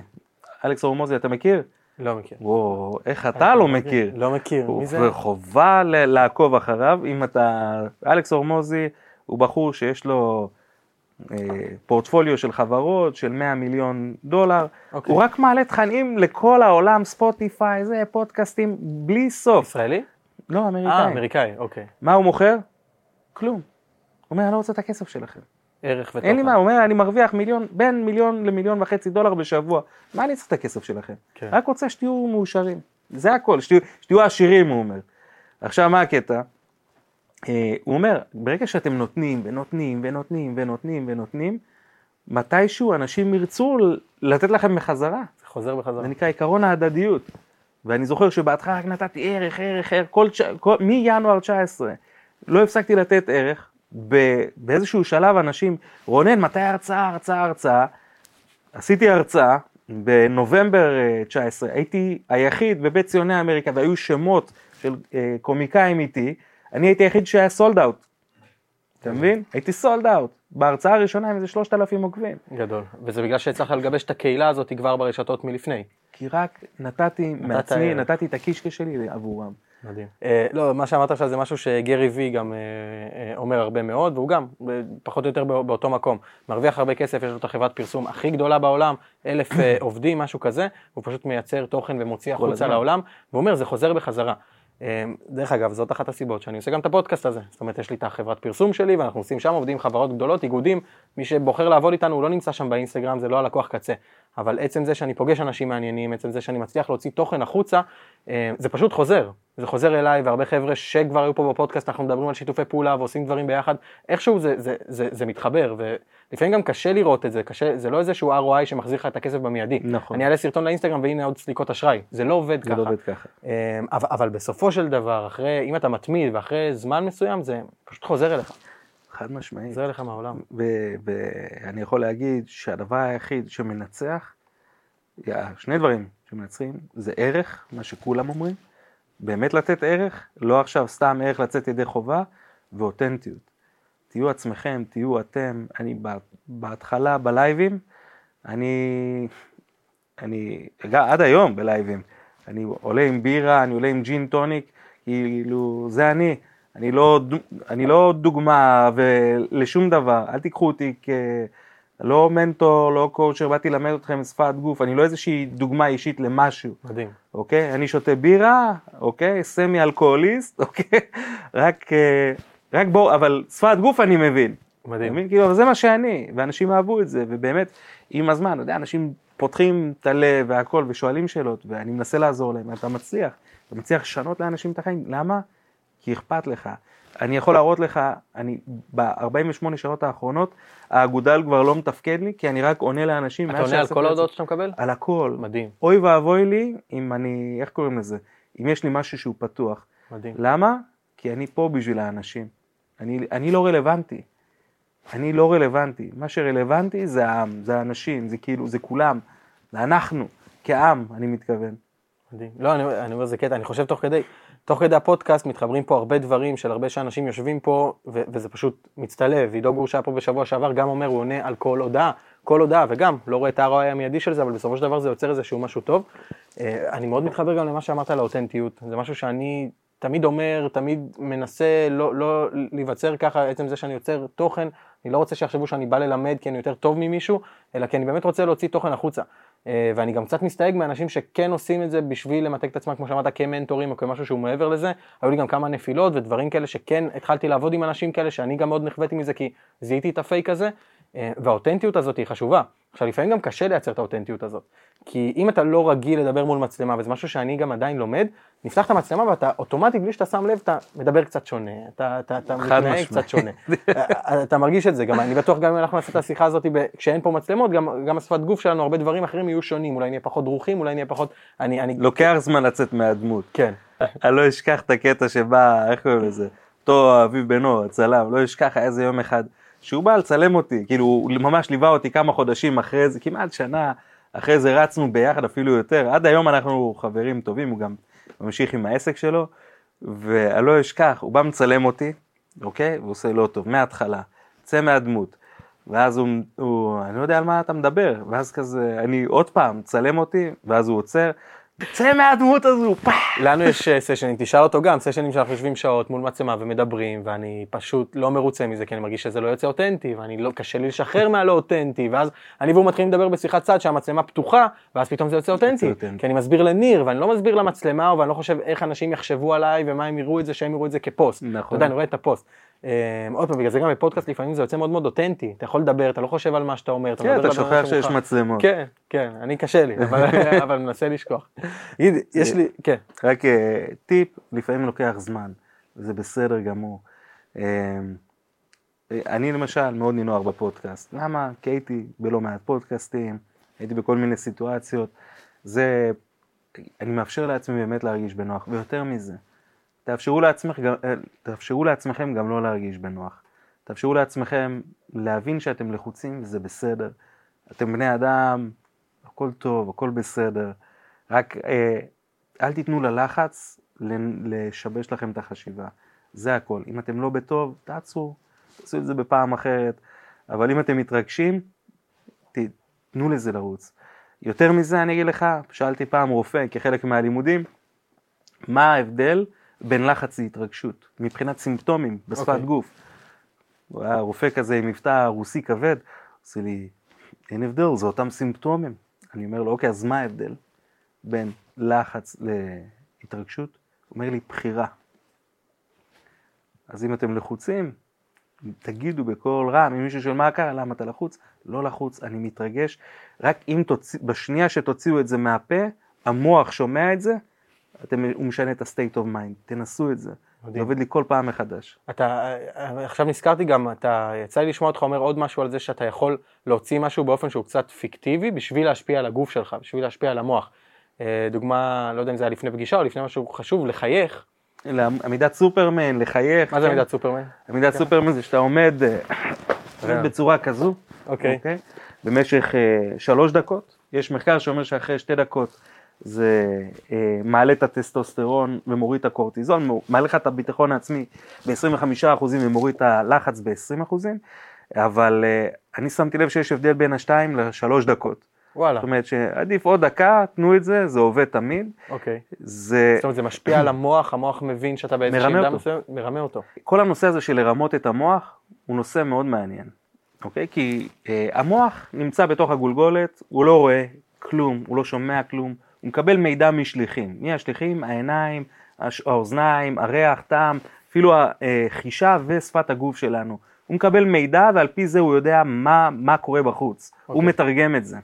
אלכס הורמוזי אתה מכיר? לא מכיר. וואו, איך אתה לא מכיר? לא מכיר, מי זה? וחובה לעקוב אחריו, אם אתה... אלכס הורמוזי הוא בחור שיש לו אה, פורטפוליו של חברות של 100 מיליון דולר, אוקיי. הוא רק מעלה תכנים לכל העולם, ספוטיפיי, זה, פודקאסטים, בלי סוף. ישראלי? לא, אה, אמריקאי. אמריקאי, אוקיי. מה הוא מוכר? כלום. הוא אומר, אני לא רוצה את הכסף שלכם. ערך ותוכן. אין לי מה, הוא אומר, אני מרוויח מיליון, בין מיליון למיליון וחצי דולר בשבוע. מה אני צריך את הכסף שלכם? כן. רק רוצה שתהיו מאושרים. זה הכל, שתהיו, שתהיו עשירים, הוא אומר. עכשיו, מה הקטע? אה, הוא אומר, ברגע שאתם נותנים ונותנים ונותנים ונותנים ונותנים, מתישהו אנשים ירצו לתת לכם בחזרה. זה חוזר בחזרה. זה נקרא עקרון ההדדיות. ואני זוכר שבהתחלה רק נתתי ערך, ערך, ערך, כל, כל, מינואר 19 לא הפסקתי לתת ערך. באיזשהו שלב אנשים, רונן, מתי הרצאה, הרצאה, הרצאה? עשיתי הרצאה בנובמבר אה, 19, הייתי היחיד בבית ציוני אמריקה והיו שמות של אה, קומיקאים איתי, אני הייתי היחיד שהיה סולד אאוט. אתה מבין? הייתי סולד אאוט. בהרצאה הראשונה עם איזה 3,000 עוקבים. גדול. וזה בגלל שהצלחת לגבש את הקהילה הזאת כבר ברשתות מלפני. כי רק נתתי מעצמי, ערך. נתתי את הקישקע שלי עבורם. מדהים. אה, לא, מה שאמרת עכשיו זה משהו שגרי וי גם אה, אה, אומר הרבה מאוד, והוא גם פחות או יותר בא- באותו מקום. מרוויח הרבה כסף, יש לו את החברת פרסום הכי גדולה בעולם, אלף אה, עובדים, משהו כזה, הוא פשוט מייצר תוכן ומוציא החוצה. לעולם, והוא אומר, זה חוזר בחזרה. אה, דרך אגב, זאת אחת הסיבות שאני עושה גם את הפודקאסט הזה. זאת אומרת, יש לי את החברת פרסום שלי, ואנחנו עושים שם, עובדים חברות גדולות, איגודים, מי שבוחר לעבוד איתנו, הוא לא נמצא שם באינסטגרם, זה לא הלקוח קצה. אבל עצם זה שאני פוגש אנשים מעניינים, עצם זה שאני מצליח להוציא תוכן החוצה, אה, זה פשוט חוזר. זה חוזר אליי, והרבה חבר'ה שכבר היו פה בפודקאסט, אנחנו מדברים על שיתופי פעולה ועושים דברים ביחד, איכשהו זה, זה, זה, זה מתחבר, ולפעמים גם קשה לראות את זה, קשה, זה לא איזשהו ROI שמחזיר לך את הכסף במיידי. נכון. אני אעלה סרטון לאינסטגרם והנה עוד סליקות אשראי, זה לא עובד זה ככה. לא עובד ככה. אה, אבל, אבל בסופו של דבר, אחרי, אם אתה מתמיד ואחרי זמן מסוים, זה פשוט חוזר אליך, חד משמעית. חוזר אליך מהעולם. ואני יכול להגיד שהדבר היחיד שמנצח, שני דברים שמנצחים, זה ערך, מה שכולם אומרים, באמת לתת ערך, לא עכשיו סתם ערך לצאת ידי חובה, ואותנטיות. תהיו עצמכם, תהיו אתם. אני בה- בהתחלה בלייבים, אני, אני, עד היום בלייבים, אני עולה עם בירה, אני עולה עם ג'ין טוניק, כאילו, זה אני. אני לא, אני לא דוגמה לשום דבר, אל תיקחו אותי כ... לא מנטור, לא קואוצ'ר, באתי ללמד אתכם שפת גוף, אני לא איזושהי דוגמה אישית למשהו, מדהים. אוקיי? אני שותה בירה, אוקיי? סמי אלכוהוליסט, אוקיי? רק, אה, רק בואו, אבל שפת גוף אני מבין. מדהים. מבין? כאילו, זה מה שאני, ואנשים אהבו את זה, ובאמת, עם הזמן, אתה יודע, אנשים פותחים את הלב והכל ושואלים שאלות, ואני מנסה לעזור להם, אתה מצליח, אתה מצליח לשנות לאנשים את החיים, למה? כי אכפת לך. אני יכול להראות לך, אני ב-48 שעות האחרונות, האגודל כבר לא מתפקד לי, כי אני רק עונה לאנשים. אתה עונה על כל. ההודעות שאתה מקבל? על הכל. מדהים, אוי ואבוי לי אם אני, איך קוראים לזה? אם יש לי משהו שהוא פתוח. מדהים. למה? כי אני פה בשביל האנשים. אני, אני לא רלוונטי. אני לא רלוונטי. מה שרלוונטי זה העם, זה האנשים, זה כאילו, זה כולם. זה אנחנו, כעם, אני מתכוון. מדהים. לא, אני, אני אומר, זה קטע, אני חושב תוך כדי, תוך כדי הפודקאסט מתחברים פה הרבה דברים של הרבה שאנשים יושבים פה, ו- וזה פשוט מצטלב. עידו גור שהיה פה בשבוע שעבר, גם אומר, הוא עונה על כל הודעה, כל הודעה, וגם, לא רואה את ה-ROI המיידי של זה, אבל בסופו של דבר זה יוצר איזשהו משהו טוב. אה, אני מאוד מתחבר גם למה שאמרת על האותנטיות, זה משהו שאני תמיד אומר, תמיד מנסה לא, לא להיווצר ככה, עצם זה שאני יוצר תוכן, אני לא רוצה שיחשבו שאני בא ללמד כי אני יותר טוב ממישהו, אלא כי אני באמת רוצה להוציא תוכן החוצה. אה, ואני גם קצת מסתייג מאנשים שכן עושים את זה בשביל למתג את עצמם, כמו שאמרת, כמנטורים או כמשהו שהוא מעבר לזה. היו לי גם כמה נפילות ודברים כאלה שכן התחלתי לעבוד עם אנשים כאלה, שאני גם מאוד נחוויתי מזה כי זיהיתי את הפייק הזה, והאותנטיות הזאת היא חשובה. עכשיו, לפעמים גם קשה לייצר את האותנטיות הזאת. כי אם אתה לא רגיל לדבר מול מצלמה, וזה משהו שאני גם עדיין לומד, נפתח את המצלמה ואתה אוטומטית, בלי שאתה שם לב, אתה מדבר קצת שונה, אתה, אתה, אתה מתנהג. קצת שונה. אה, אתה מרגיש את זה, גם אני בטוח גם אם אנחנו נעשה את השיחה הזאת כשאין פה מצלמות, גם, גם השפת גוף שלנו, הרבה דברים אחרים יהיו שונים, אולי נהיה פחות דרוכים, אולי נהיה פחות, אני, אני, לוקח זמן לצאת מהדמות. כן, אני לא אשכח את הקטע שבא, איך קוראים לזה? אותו אביב בנו, הצלם, לא אשכח, היה איזה יום אחד, שהוא בא לצלם אותי, כאילו הוא ממש ליווה אותי כמה חודשים אחרי זה, כמעט שנה אחרי זה רצנו ביחד אפילו יותר, עד היום אנחנו חברים טובים, הוא גם ממשיך עם העסק שלו, ואני לא אשכח, הוא בא מצלם אותי, אוקיי? הוא עושה לא טוב, מההתחלה, צא מהדמות. ואז הוא, הוא, אני לא יודע על מה אתה מדבר, ואז כזה, אני עוד פעם, צלם אותי, ואז הוא עוצר, צא מהדמות הזו, פאח! לנו יש אה, סשנים, תשאל אותו גם, סשנים שאנחנו יושבים שעות מול מצלמה ומדברים, ואני פשוט לא מרוצה מזה, כי אני מרגיש שזה לא יוצא אותנטי, ואני לא, קשה לי לשחרר מהלא אותנטי, ואז אני והוא מתחילים לדבר בשיחת צד שהמצלמה פתוחה, ואז פתאום זה יוצא אותנטי. כי אני מסביר לניר, ואני לא מסביר למצלמה, ואני לא חושב איך אנשים יחשבו עליי, ומה הם יראו את זה, שהם יראו את זה כפוסט. נכון. אתה יודע, אני רואה את הפוסט. אה, עוד פעם, בגלל זה גם בפודקאסט לפעמים זה יוצא מאוד מאוד אותנטי, אתה יכול לדבר, אתה לא חושב על מה שאתה אומר, אתה כן, מדבר אתה לבן אדם שוכח שיש. מצלמות. כן, כן, אני קשה לי, אבל מנסה לשכוח. תגיד, יש לי, כן, רק אה, טיפ, לפעמים לוקח זמן, וזה בסדר גמור. אה, אני למשל מאוד נינוח בפודקאסט. למה? כי הייתי בלא מעט פודקאסטים, הייתי בכל מיני סיטואציות. זה, אני מאפשר לעצמי באמת להרגיש בנוח, ויותר מזה, תאפשרו, לעצמך, אה, תאפשרו לעצמכם גם לא להרגיש בנוח. תאפשרו לעצמכם להבין שאתם לחוצים וזה בסדר. אתם בני אדם, הכל טוב, הכל בסדר. רק אה, אל תיתנו ללחץ לשבש לכם את החשיבה. זה הכל. אם אתם לא בטוב, תעצרו, תעשו את זה בפעם אחרת. אבל אם אתם מתרגשים, תנו לזה לרוץ. יותר מזה אני אגיד לך, שאלתי פעם רופא כחלק מהלימודים, מה ההבדל בין לחץ להתרגשות, מבחינת סימפטומים בשפת אוקיי. גוף. הוא היה רופא כזה עם מבטא רוסי כבד, עושה לי, אין הבדל, זה אותם סימפטומים. אני אומר לו, אוקיי, אז מה ההבדל בין לחץ להתרגשות? הוא אומר לי, בחירה. אז אם אתם לחוצים, תגידו בקול רם, אם מישהו שואל מה קרה, למה אתה לחוץ? לא לחוץ, אני מתרגש. רק אם תוציא, בשנייה שתוציאו את זה מהפה, המוח שומע את זה, אתם, הוא משנה את ה-state of mind, תנסו את זה. זה מדהים. עובד לי כל פעם מחדש. אתה, עכשיו נזכרתי גם, אתה, יצא לי לשמוע אותך אומר עוד משהו על זה שאתה יכול להוציא משהו באופן שהוא קצת פיקטיבי בשביל להשפיע על הגוף שלך, בשביל להשפיע על המוח. אה, דוגמה, לא יודע אם זה היה לפני פגישה או לפני משהו חשוב, לחייך. עמידת סופרמן, לחייך. מה זה כן? עמידת סופרמן? עמידת סופרמן זה שאתה עומד, אה, עומד אה. בצורה כזו, אוקיי. במשך אה, שלוש דקות. יש מחקר שאומר שאחרי שתי דקות זה אה, מעלה את הטסטוסטרון ומוריד את הקורטיזול, מו- מעלה לך את הביטחון העצמי ב-25% ומוריד את הלחץ ב-20%, אבל אה, אני שמתי לב שיש הבדל בין השתיים לשלוש דקות. וואלה, זאת אומרת שעדיף עוד דקה, תנו את זה, זה עובד תמיד. אוקיי. זה, זאת אומרת זה משפיע על המוח, המוח מבין שאתה באיזושהי עמדה. מסוימת, מרמה אותו. כל הנושא הזה של לרמות את המוח הוא נושא מאוד מעניין, אוקיי? כי אה, המוח נמצא בתוך הגולגולת, הוא לא רואה כלום, הוא לא שומע כלום, הוא מקבל מידע משליחים. מי השליחים? העיניים, האוזניים, הריח, טעם, אפילו החישה ושפת הגוף שלנו. הוא מקבל מידע ועל פי זה הוא יודע מה, מה קורה בחוץ, okay. הוא אוקיי. מתרגם את זה.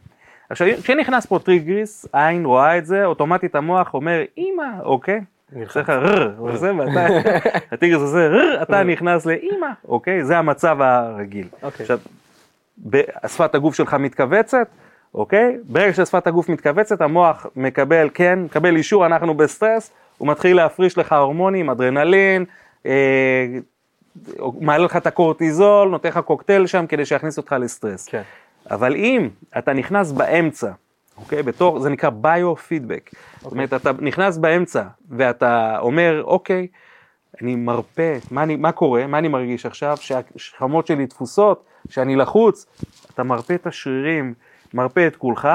עכשיו, כשנכנס פה טיגריס, העין רואה את זה, אוטומטית המוח אומר, אמא, אוקיי? עושה לך רר, וזה, ואתה, הטיגריס עושה רר, אתה נכנס לאמא, אוקיי? זה המצב הרגיל. אוקיי. עכשיו, שפת הגוף שלך מתכווצת, אוקיי? ברגע ששפת הגוף מתכווצת, המוח מקבל, כן, מקבל אישור, אנחנו בסטרס, הוא מתחיל להפריש לך הורמונים, אדרנלין, אה, מעלה לך את הקורטיזול, נותן לך קוקטייל שם כדי שיכניס אותך לסטרס. כן. אבל אם אתה נכנס באמצע, אוקיי? בתור, זה נקרא ביו-פידבק. זאת אומרת, אתה נכנס באמצע ואתה אומר, אוקיי, אני מרפה, מה, אני, מה קורה, מה אני מרגיש עכשיו, שהשכמות שלי תפוסות, שאני לחוץ, אתה מרפה את השרירים, מרפה את כולך,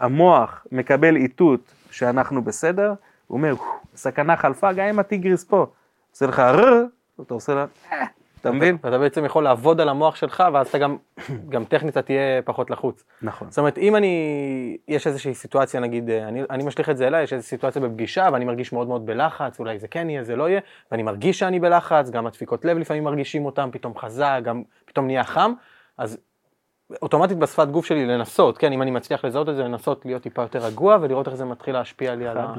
המוח מקבל איתות שאנחנו בסדר, הוא אומר, "פו, סכנה חלפה, גם אם הטיגריס פה, עושה לך רר, אתה עושה לה, "אה", אתה מבין? ואתה בעצם יכול לעבוד על המוח שלך, ואז אתה גם, גם טכנית אתה תהיה פחות לחוץ. נכון. זאת אומרת, אם אני, יש איזושהי סיטואציה, נגיד, אה, אני, אני משליך את זה אליי, יש איזושהי סיטואציה בפגישה, ואני מרגיש מאוד מאוד בלחץ, אולי זה כן יהיה, זה לא יהיה, ואני מרגיש שאני בלחץ, גם הדפיקות לב לפעמים מרגישים אותם, פתאום חזק, גם פתאום נהיה חם, אז אוטומטית בשפת גוף שלי לנסות, כן, אם אני מצליח לזהות את זה, לנסות להיות טיפה יותר רגוע, ולראות איך זה מתחיל להשפיע לי על, ה...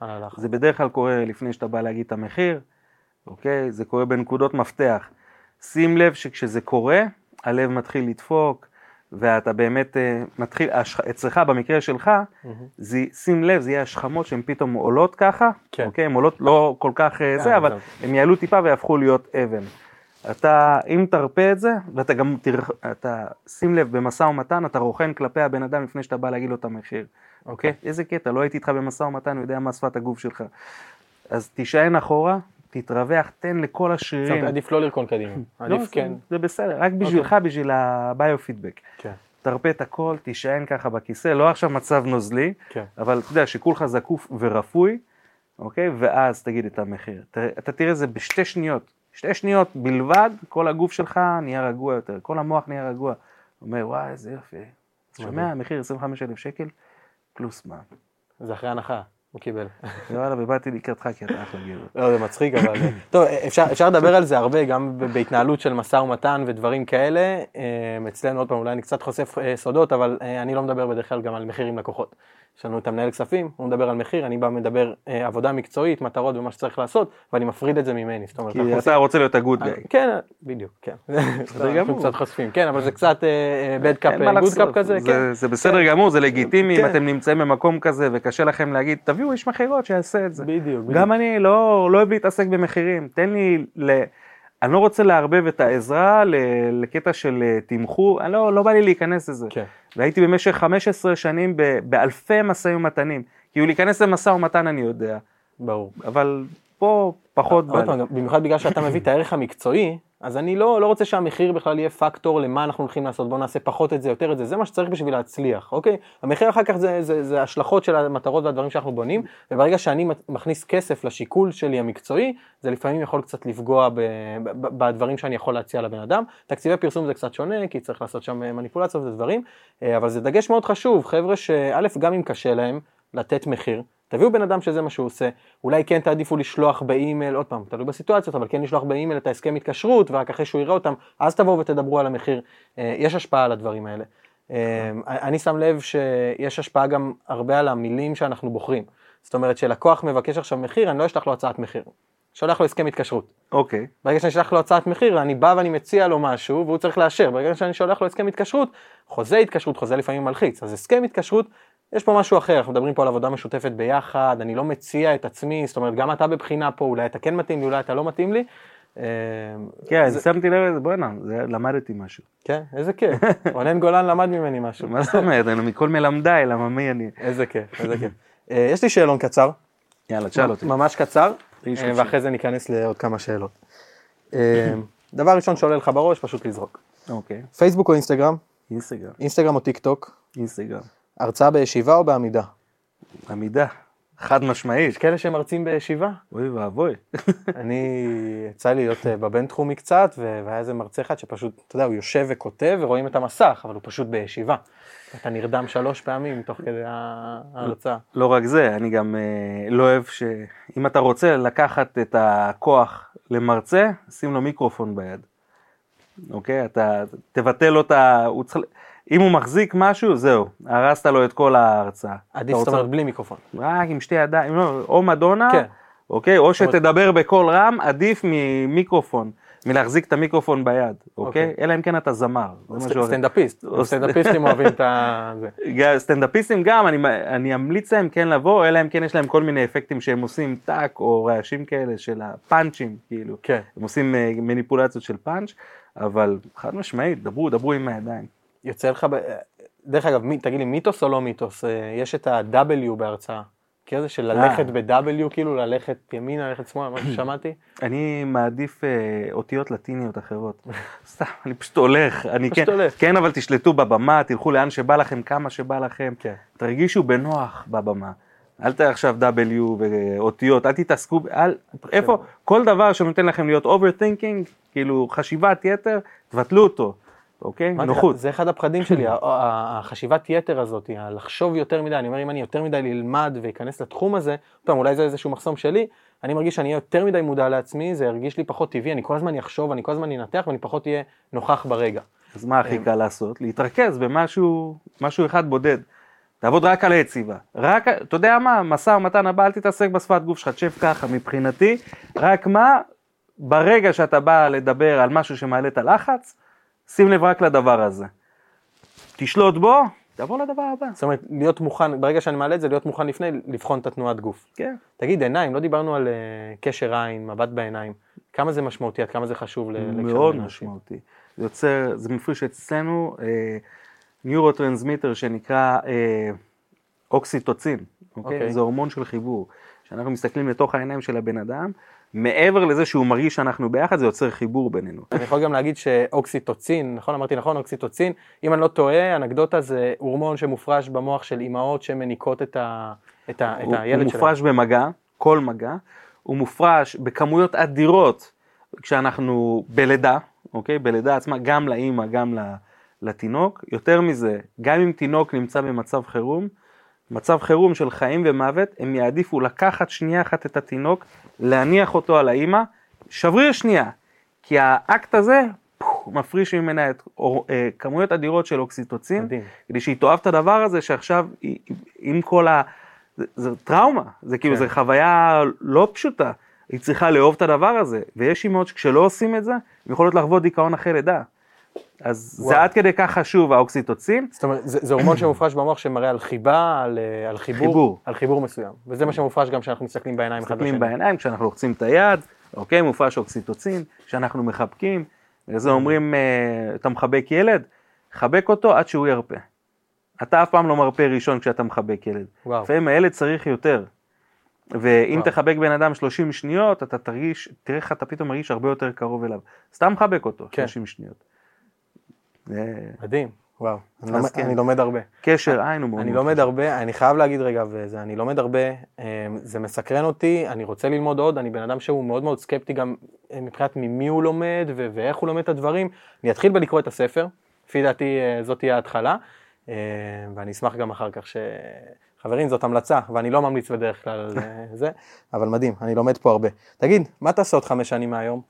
על הלחץ. זה בדרך כלל קורה לפני שאתה בא להגיד את המחיר, אוקיי? זה קורה בנקודות מפתח. שים לב שכשזה קורה, הלב מתחיל לדפוק, ואתה באמת אה, מתחיל, השכ... אצלך, במקרה שלך, זה, שים לב, זה יהיה השכמות שהן פתאום עולות ככה, כן. אוקיי? הן עולות לא כל כך אה, זה, אה, אבל. הן יעלו טיפה ויהפכו להיות אבן. אתה, אם תרפה את זה, ואתה גם, תר... אתה, שים לב, במשא ומתן, אתה רוכן כלפי הבן אדם לפני שאתה בא להגיד לו את המחיר. אוקיי? איזה קטע, לא הייתי איתך במשא ומתן, אני יודע מה שפת הגוף שלך. אז תישען אחורה, תתרווח, תן לכל זאת השרירים. עדיף לא לרקון קדימה. לא, עדיף זה- כן. זה בסדר, רק בשבילך, בשביל הביו-פידבק. כן. תרפה את הכל, תישען ככה בכיסא, לא עכשיו מצב נוזלי, כן. אבל אתה יודע, שכולך זקוף ורפוי, אוקיי? ואז תגיד את המחיר. תראה- אתה תראה זה בשתי שניות, שתי שניות בלבד, כל הגוף שלך נהיה רגוע יותר, כל המוח נהיה רגוע. הוא אומר, וואי, איזה יופי. שומע, המחיר 25,000 שקל, פלוס מה. זה אחרי הנחה, הוא קיבל. וואלה, ובאתי לקראתך כי אתה אחלה גבר. לא, זה מצחיק, אבל... טוב, אפשר, לדבר על זה הרבה, גם בהתנהלות של משא ומתן ודברים כאלה. אה, אצלנו, עוד פעם, אולי אני קצת חושף אה, סודות, אבל אה, אני לא מדבר בדרך כלל גם על מחיר עם לקוחות. יש לנו את המנהל כספים, הוא מדבר על מחיר, אני בא מדבר אה, עבודה מקצועית, מטרות ומה שצריך לעשות, ואני מפריד את זה ממני. זאת אומרת, אנחנו כי אתה רוצה להיות הגוד גאי. כן, בדיוק, כן. אנחנו גמור. קצת חושפים, כן, אבל זה קצת bad cop, good cop כזה, כן. זה- זה בסדר גמור, זה לגיטימי, אם כן. אתם נמצאים במקום כזה וקשה לכם להגיד, תביאו איש מכירות שיעשה את זה. בדיוק, בדיוק. גם אני לא לא אוהב להתעסק במחירים, תן לי, ל... אני לא רוצה לערבב את העזרה. לקטע של אה, תמחור, אני לא, לא בא לי להיכנס לזה. כן. והייתי במשך 15 שנים. באלפי משאים ומתנים, כאילו להיכנס למשא ומתן אני יודע, ברור. אבל פה פחות במיוחד בגלל שאתה מביא את הערך המקצועי, אז אני לא, לא רוצה שהמחיר בכלל יהיה פקטור למה אנחנו הולכים לעשות, בוא נעשה פחות את זה, יותר את זה, זה מה שצריך בשביל להצליח, אוקיי? המחיר אחר כך זה, זה, זה השלכות של המטרות והדברים שאנחנו בונים, וברגע שאני מכניס כסף לשיקול שלי המקצועי, זה לפעמים יכול קצת לפגוע ב, ב, ב, בדברים שאני יכול להציע לבן אדם. תקציבי פרסום זה קצת שונה, כי צריך לעשות שם מניפולציות ודברים, אה, אבל זה דגש מאוד חשוב, חבר'ה שא', גם אם קשה להם לתת מחיר, תביאו בן אדם שזה מה שהוא עושה, אולי כן תעדיפו לשלוח באימייל, עוד פעם, תלוי בסיטואציות, אבל כן לשלוח באימייל את ההסכם התקשרות, ורק אחרי שהוא יראה אותם, אז תבואו ותדברו על המחיר. אה, יש השפעה על הדברים האלה. אה, אני שם לב שיש השפעה גם הרבה על המילים שאנחנו בוחרים. זאת אומרת, שלקוח מבקש עכשיו מחיר, אני לא אשלח לו הצעת מחיר. שולח לו הסכם התקשרות. אוקיי, ברגע שאני אשלח לו הצעת מחיר, אני בא ואני מציע לו משהו, והוא צריך לאשר. ברגע שאני שולח לו הסכם התקשרות, חוזה התקשרות, חוזה לפעמים מלחיץ. אז הסכם התקשרות, יש פה משהו אחר, אנחנו מדברים פה על עבודה משותפת ביחד, אני לא מציע את עצמי, זאת אומרת, גם אתה בבחינה פה, אולי אתה כן מתאים לי, אולי אתה לא מתאים לי. אה, כן, זה- שמתי לב לזה, בוא'נה, למדתי משהו. כן, איזה כיף. רונן גולן למד ממני משהו. מה זאת אומרת, אני מכל מלמדיי, למה מי אני? איזה כיף, איזה כיף. אה, יש לי שאלון קצר, יאללה, תשאל אותי. ממש קצר, אה. ואחרי זה ניכנס לעוד כמה שאלות. דבר ראשון שעולה לך בראש, פשוט לזרוק. אוקיי, פייסבוק או אינסטגרם? אינסטגרם, אינסטגרם או טיק טוק? אינסטגרם. הרצאה בישיבה או בעמידה? עמידה, חד משמעית. יש כאלה שמרצים בישיבה. אוי ואבוי. אני, יצא לי להיות אה, בבינתחומי קצת, והיה איזה מרצה אחד שפשוט, אתה יודע, הוא יושב וכותב ורואים את המסך, אבל הוא פשוט בישיבה. אתה נרדם שלוש פעמים תוך כדי ההרצאה. לא רק זה, אני גם אה, לא אוהב ש... אם אתה רוצה לקחת את הכוח למרצה, שים לו מיקרופון ביד. אוקיי? אתה תבטל לו את ה... הוא צריך... אם הוא מחזיק משהו, זהו, הרסת לו את כל ההרצאה. עדיף, זאת אומרת, בלי מיקרופון. רק עם שתי ידיים, לא, או מדונה, כן. אוקיי? או שתדבר בקול רם, עדיף ממיקרופון, מלהחזיק את המיקרופון ביד, אוקיי? אוקיי. אלא אם כן אתה זמר. סטנדאפיסט, סטנדאפיסטים אוהבים את ה... סטנדאפיסטים גם, אני, אני אמליץ להם כן לבוא, אלא אם כן יש להם כל מיני אפקטים שהם עושים טאק או רעשים כאלה של הפאנצ'ים, כאילו. כן. הם עושים אה, מניפולציות של פאנץ', אבל חד משמעית, דברו, דברו עם הידיים. יוצא לך, ב... דרך אגב, מי, תגיד לי, מיתוס או לא מיתוס? אה, יש את ה-W בהרצאה. מכיר זה של ללכת ב-W, כאילו ללכת ימינה, ללכת שמאלה, מה ששמעתי? אני מעדיף אה, אותיות לטיניות אחרות. סתם, אני פשוט הולך. אני פשוט כן, הולך. כן, אבל תשלטו בבמה, תלכו לאן שבא לכם, כמה שבא לכם. כן. תרגישו בנוח בבמה. אל תהיה עכשיו W ואותיות, אל תתעסקו, אל, איפה, כל דבר שנותן לכם להיות overthinking, כאילו חשיבת יתר, תבטלו אותו, אוקיי? נוחות. זה אחד הפחדים שלי, החשיבת יתר הזאת, לחשוב יותר מדי, אני אומר אם אני יותר מדי ללמד ואכנס לתחום הזה, פעם אולי זה איזשהו מחסום שלי, אני מרגיש שאני אהיה יותר מדי מודע לעצמי, זה ירגיש לי פחות טבעי, אני כל הזמן אחשוב, אני כל הזמן אנתח ואני פחות אהיה נוכח ברגע. אז מה הכי קל לעשות? להתרכז במשהו, משהו אחד בודד. תעבוד רק על היציבה. רק, אתה יודע מה, משא ומתן הבא, אל תתעסק בשפת גוף שלך, תשב ככה מבחינתי, רק מה, ברגע שאתה בא לדבר על משהו שמעלה את הלחץ, שים לב רק לדבר הזה. תשלוט בו, תעבור לדבר הבא. זאת אומרת, להיות מוכן, ברגע שאני מעלה את זה, להיות מוכן לפני, לבחון את התנועת גוף. כן. תגיד, עיניים, לא דיברנו על אה, קשר עין, מבט בעיניים, כמה זה משמעותי, עד כמה זה חשוב ל- להקשר מאוד? משמעותי. זה יוצר, זה מפריש אצלנו ניורוטרנסמיטר שנקרא אה, אוקסיטוצין, אוקיי? אוקיי. זה הורמון של חיבור. כשאנחנו מסתכלים לתוך העיניים של הבן אדם, מעבר לזה שהוא מרגיש שאנחנו ביחד, זה יוצר חיבור בינינו. אני יכול גם להגיד שאוקסיטוצין, נכון אמרתי נכון, אוקסיטוצין, אם אני לא טועה, אנקדוטה זה הורמון שמופרש במוח של אימהות שמניקות את, ה, את, ה, הוא, את הילד הוא שלהם. מופרש במגע, כל מגע, הוא מופרש בכמויות אדירות כשאנחנו בלידה, אוקיי? בלידה עצמה, גם לאימא, גם ל- לתינוק. יותר מזה, גם אם תינוק נמצא במצב חירום, מצב חירום של חיים ומוות, הם יעדיפו לקחת שנייה אחת את התינוק, להניח אותו על האימא, שבריר שנייה, כי האקט הזה מפריש ממנה את אור- אה, כמויות אדירות של אוקסיטוצין, מדהים. כדי שהיא תאהב את הדבר הזה שעכשיו היא- עם כל ה... זה, זה טראומה, זה כאילו, כן. זו חוויה לא פשוטה, היא צריכה לאהוב את הדבר הזה, ויש אימהות שכשלא עושים את זה, הן יכולות לחוות דיכאון אחרי לידה. אז וואו. זה עד כדי כך חשוב האוקסיטוצין, זאת אומרת, זה, זה הורמון שמופרש במוח שמראה על חיבה, על, אה, על חיבור, חיבור. על חיבור מסוים. וזה מה שמופרש גם כשאנחנו מסתכלים בעיניים אחד מסתכלים בשני. בעיניים, כשאנחנו לוחצים את היד, אוקיי, מופרש אוקסיטוצין, כשאנחנו מחבקים, וזה אומרים, אה, אתה מחבק ילד, חבק אותו עד שהוא ירפה. אתה אף פעם לא מרפה ראשון כשאתה מחבק ילד. וואו. לפעמים הילד צריך יותר. ואם וואו. תחבק בן אדם 30 שניות, אתה תרגיש, תראה איך אתה פתאום מרגיש הרבה יותר קרוב אליו. סתם מחבק אותו, כן. 30 שניות. מדהים, וואו. אני, לומד, כן. אני לומד הרבה. קשר עין הוא מאוד אני לומד. הרבה, אני חייב להגיד רגע, וזה, אני לומד הרבה, אה, זה מסקרן אותי, אני רוצה ללמוד עוד, אני בן אדם שהוא מאוד מאוד סקפטי גם אה, מבחינת ממי הוא לומד ו- ואיך הוא לומד את הדברים. אני אתחיל בלקרוא את הספר, לפי דעתי אה, זאת תהיה ההתחלה, אה, ואני אשמח גם אחר כך ש... חברים, זאת המלצה, ואני לא ממליץ בדרך כלל על אה, זה, אבל מדהים, אני לומד פה הרבה. תגיד, מה תעשה עוד חמש שנים מהיום?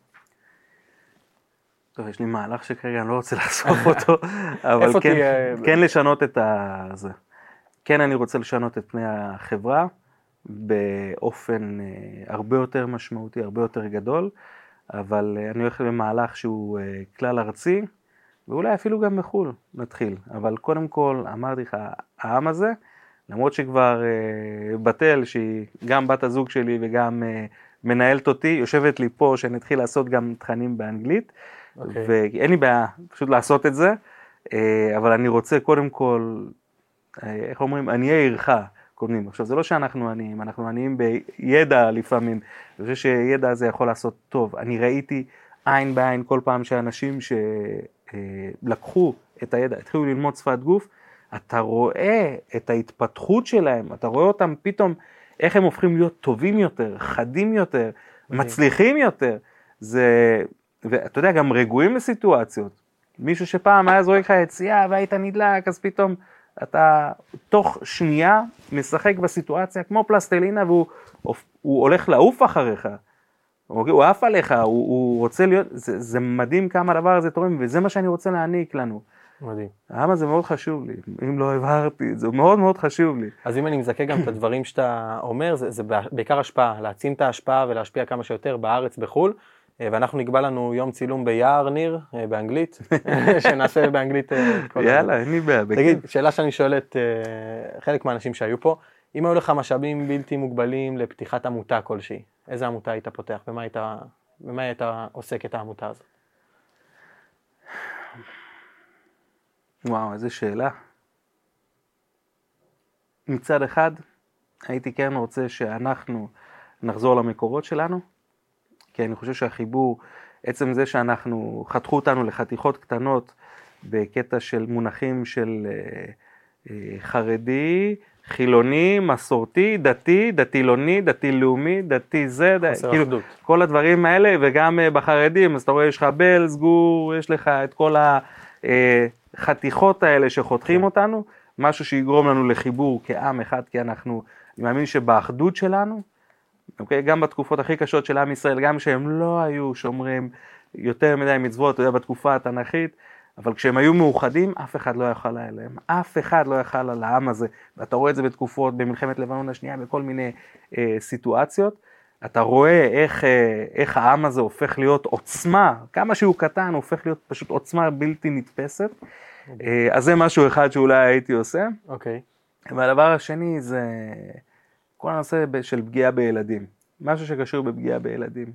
טוב, יש לי מהלך שכרגע אני לא רוצה לחשוף אותו, אבל כן, תהיה? כן לשנות את ה... זה. כן, אני רוצה לשנות את פני החברה באופן אה, הרבה יותר משמעותי, הרבה יותר גדול, אבל אה, אני הולך למהלך שהוא אה, כלל ארצי, ואולי אפילו גם בחו"ל נתחיל. אבל קודם כל, אמרתי לך, העם הזה, למרות שכבר אה, בתל, שהיא גם בת הזוג שלי וגם אה, מנהלת אותי, יושבת לי פה שנתחיל לעשות גם תכנים באנגלית, אוקיי. ואין לי בעיה פשוט לעשות את זה, אה, אבל אני רוצה קודם כל, אה, איך אומרים, עניי עירך קודמים. עכשיו זה לא שאנחנו עניים, אנחנו עניים בידע לפעמים, אני חושב שידע הזה יכול לעשות טוב. אני ראיתי עין בעין כל פעם שאנשים שלקחו את הידע, התחילו ללמוד שפת גוף, אתה רואה את ההתפתחות שלהם, אתה רואה אותם פתאום, איך הם הופכים להיות טובים יותר, חדים יותר. מצליחים יותר. זה, ואתה יודע, גם רגועים בסיטואציות. מישהו שפעם היה זורק לך יציאה והיית נדלק, אז פתאום אתה תוך שנייה משחק בסיטואציה כמו פלסטלינה והוא הוא הולך לעוף אחריך. אוקיי? הוא עף עליך, הוא, הוא רוצה להיות, זה, זה מדהים כמה הדבר הזה תורם, וזה מה שאני רוצה להעניק לנו. מדהים. העם הזה מאוד חשוב לי, אם לא הבהרתי את זה, מאוד מאוד חשוב לי. אז אם אני מזכה גם את הדברים שאתה אומר, זה, זה בעיקר השפעה, להעצים את ההשפעה ולהשפיע כמה שיותר בארץ, בחו"ל. אה, ואנחנו נקבע לנו יום צילום ביער ניר, אה, באנגלית, שנעשה באנגלית אה, את כל ה- יאללה, אין לי בעיה. תגיד, שאלה שאני שואל את חלק מהאנשים שהיו פה, אם היו לך משאבים בלתי מוגבלים לפתיחת עמותה כלשהי, איזה עמותה היית פותח? במה היית, במה היית עוסק את העמותה הזאת? וואו, איזה שאלה. מצד אחד, הייתי כן רוצה שאנחנו נחזור למקורות שלנו, כי אני חושב שהחיבור, עצם זה שאנחנו, חתכו אותנו לחתיכות קטנות בקטע של מונחים של אה, אה, חרדי, חילוני, מסורתי, דתי, דתי-לאומי, דתי-לאומי, דתי זה, ד... חוסר כאילו, אחדות. כל הדברים האלה, וגם אה, בחרדים, אז אתה רואה, יש לך בל, סגור, יש לך את כל החתיכות האלה שחותכים כן. אותנו, משהו שיגרום לנו לחיבור כעם אחד, כי אנחנו, אני מאמין שבאחדות שלנו, אוקיי, גם בתקופות הכי קשות של עם ישראל, גם כשהם לא היו שומרים יותר מדי מצוות, אתה יודע, בתקופה התנ"כית, אבל כשהם היו מאוחדים, אף אחד לא יכל עליהם, אף אחד לא יכל על העם הזה, ואתה רואה את זה בתקופות, במלחמת לבנון השנייה, בכל מיני אה, סיטואציות, אתה רואה איך, אה, איך העם הזה הופך להיות עוצמה, כמה שהוא קטן, הוא הופך להיות פשוט עוצמה בלתי נתפסת, אה, אז זה משהו אחד שאולי הייתי עושה. אוקיי. והדבר השני זה כל הנושא של פגיעה בילדים, משהו שקשור בפגיעה בילדים.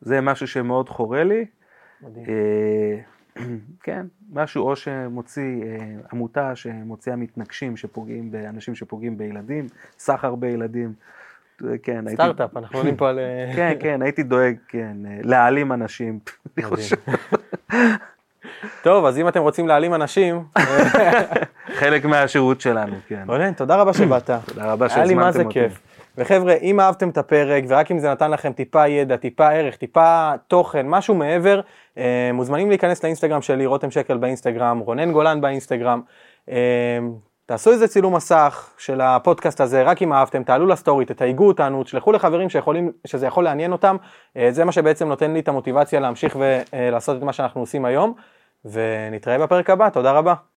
זה משהו שמאוד חורה לי. מדהים. אה, כן, משהו או שמוציא אה, עמותה שמוציאה מתנגשים שפוגעים באנשים שפוגעים בילדים, סחר בילדים. כן, הייתי, סטארט-אפ, אנחנו עולים פה על... אה, כן, כן, הייתי דואג, כן, אה, להעלים אנשים, אני. חושב, טוב, אז אם אתם רוצים להעלים אנשים, חלק מהשירות שלנו, כן. רונן, תודה רבה שבאת. תודה רבה היה לי מה זה שהזמנתם אותי. כיף. וחבר'ה, אם אהבתם את הפרק, ורק אם זה נתן לכם טיפה ידע, טיפה ערך, טיפה תוכן, משהו מעבר, אה, מוזמנים להיכנס לאינסטגרם שלי, רותם שקל באינסטגרם, רונן גולן באינסטגרם. אה, תעשו איזה צילום מסך של הפודקאסט הזה, רק אם אהבתם, תעלו לסטורי, תתייגו אותנו, תשלחו לחברים שיכולים, שזה יכול לעניין אותם. אה, זה מה שבעצם נותן לי את המוטיבציה להמשיך ולעשות את מה שאנחנו עושים היום. ונתראה בפרק הבא, תודה רבה.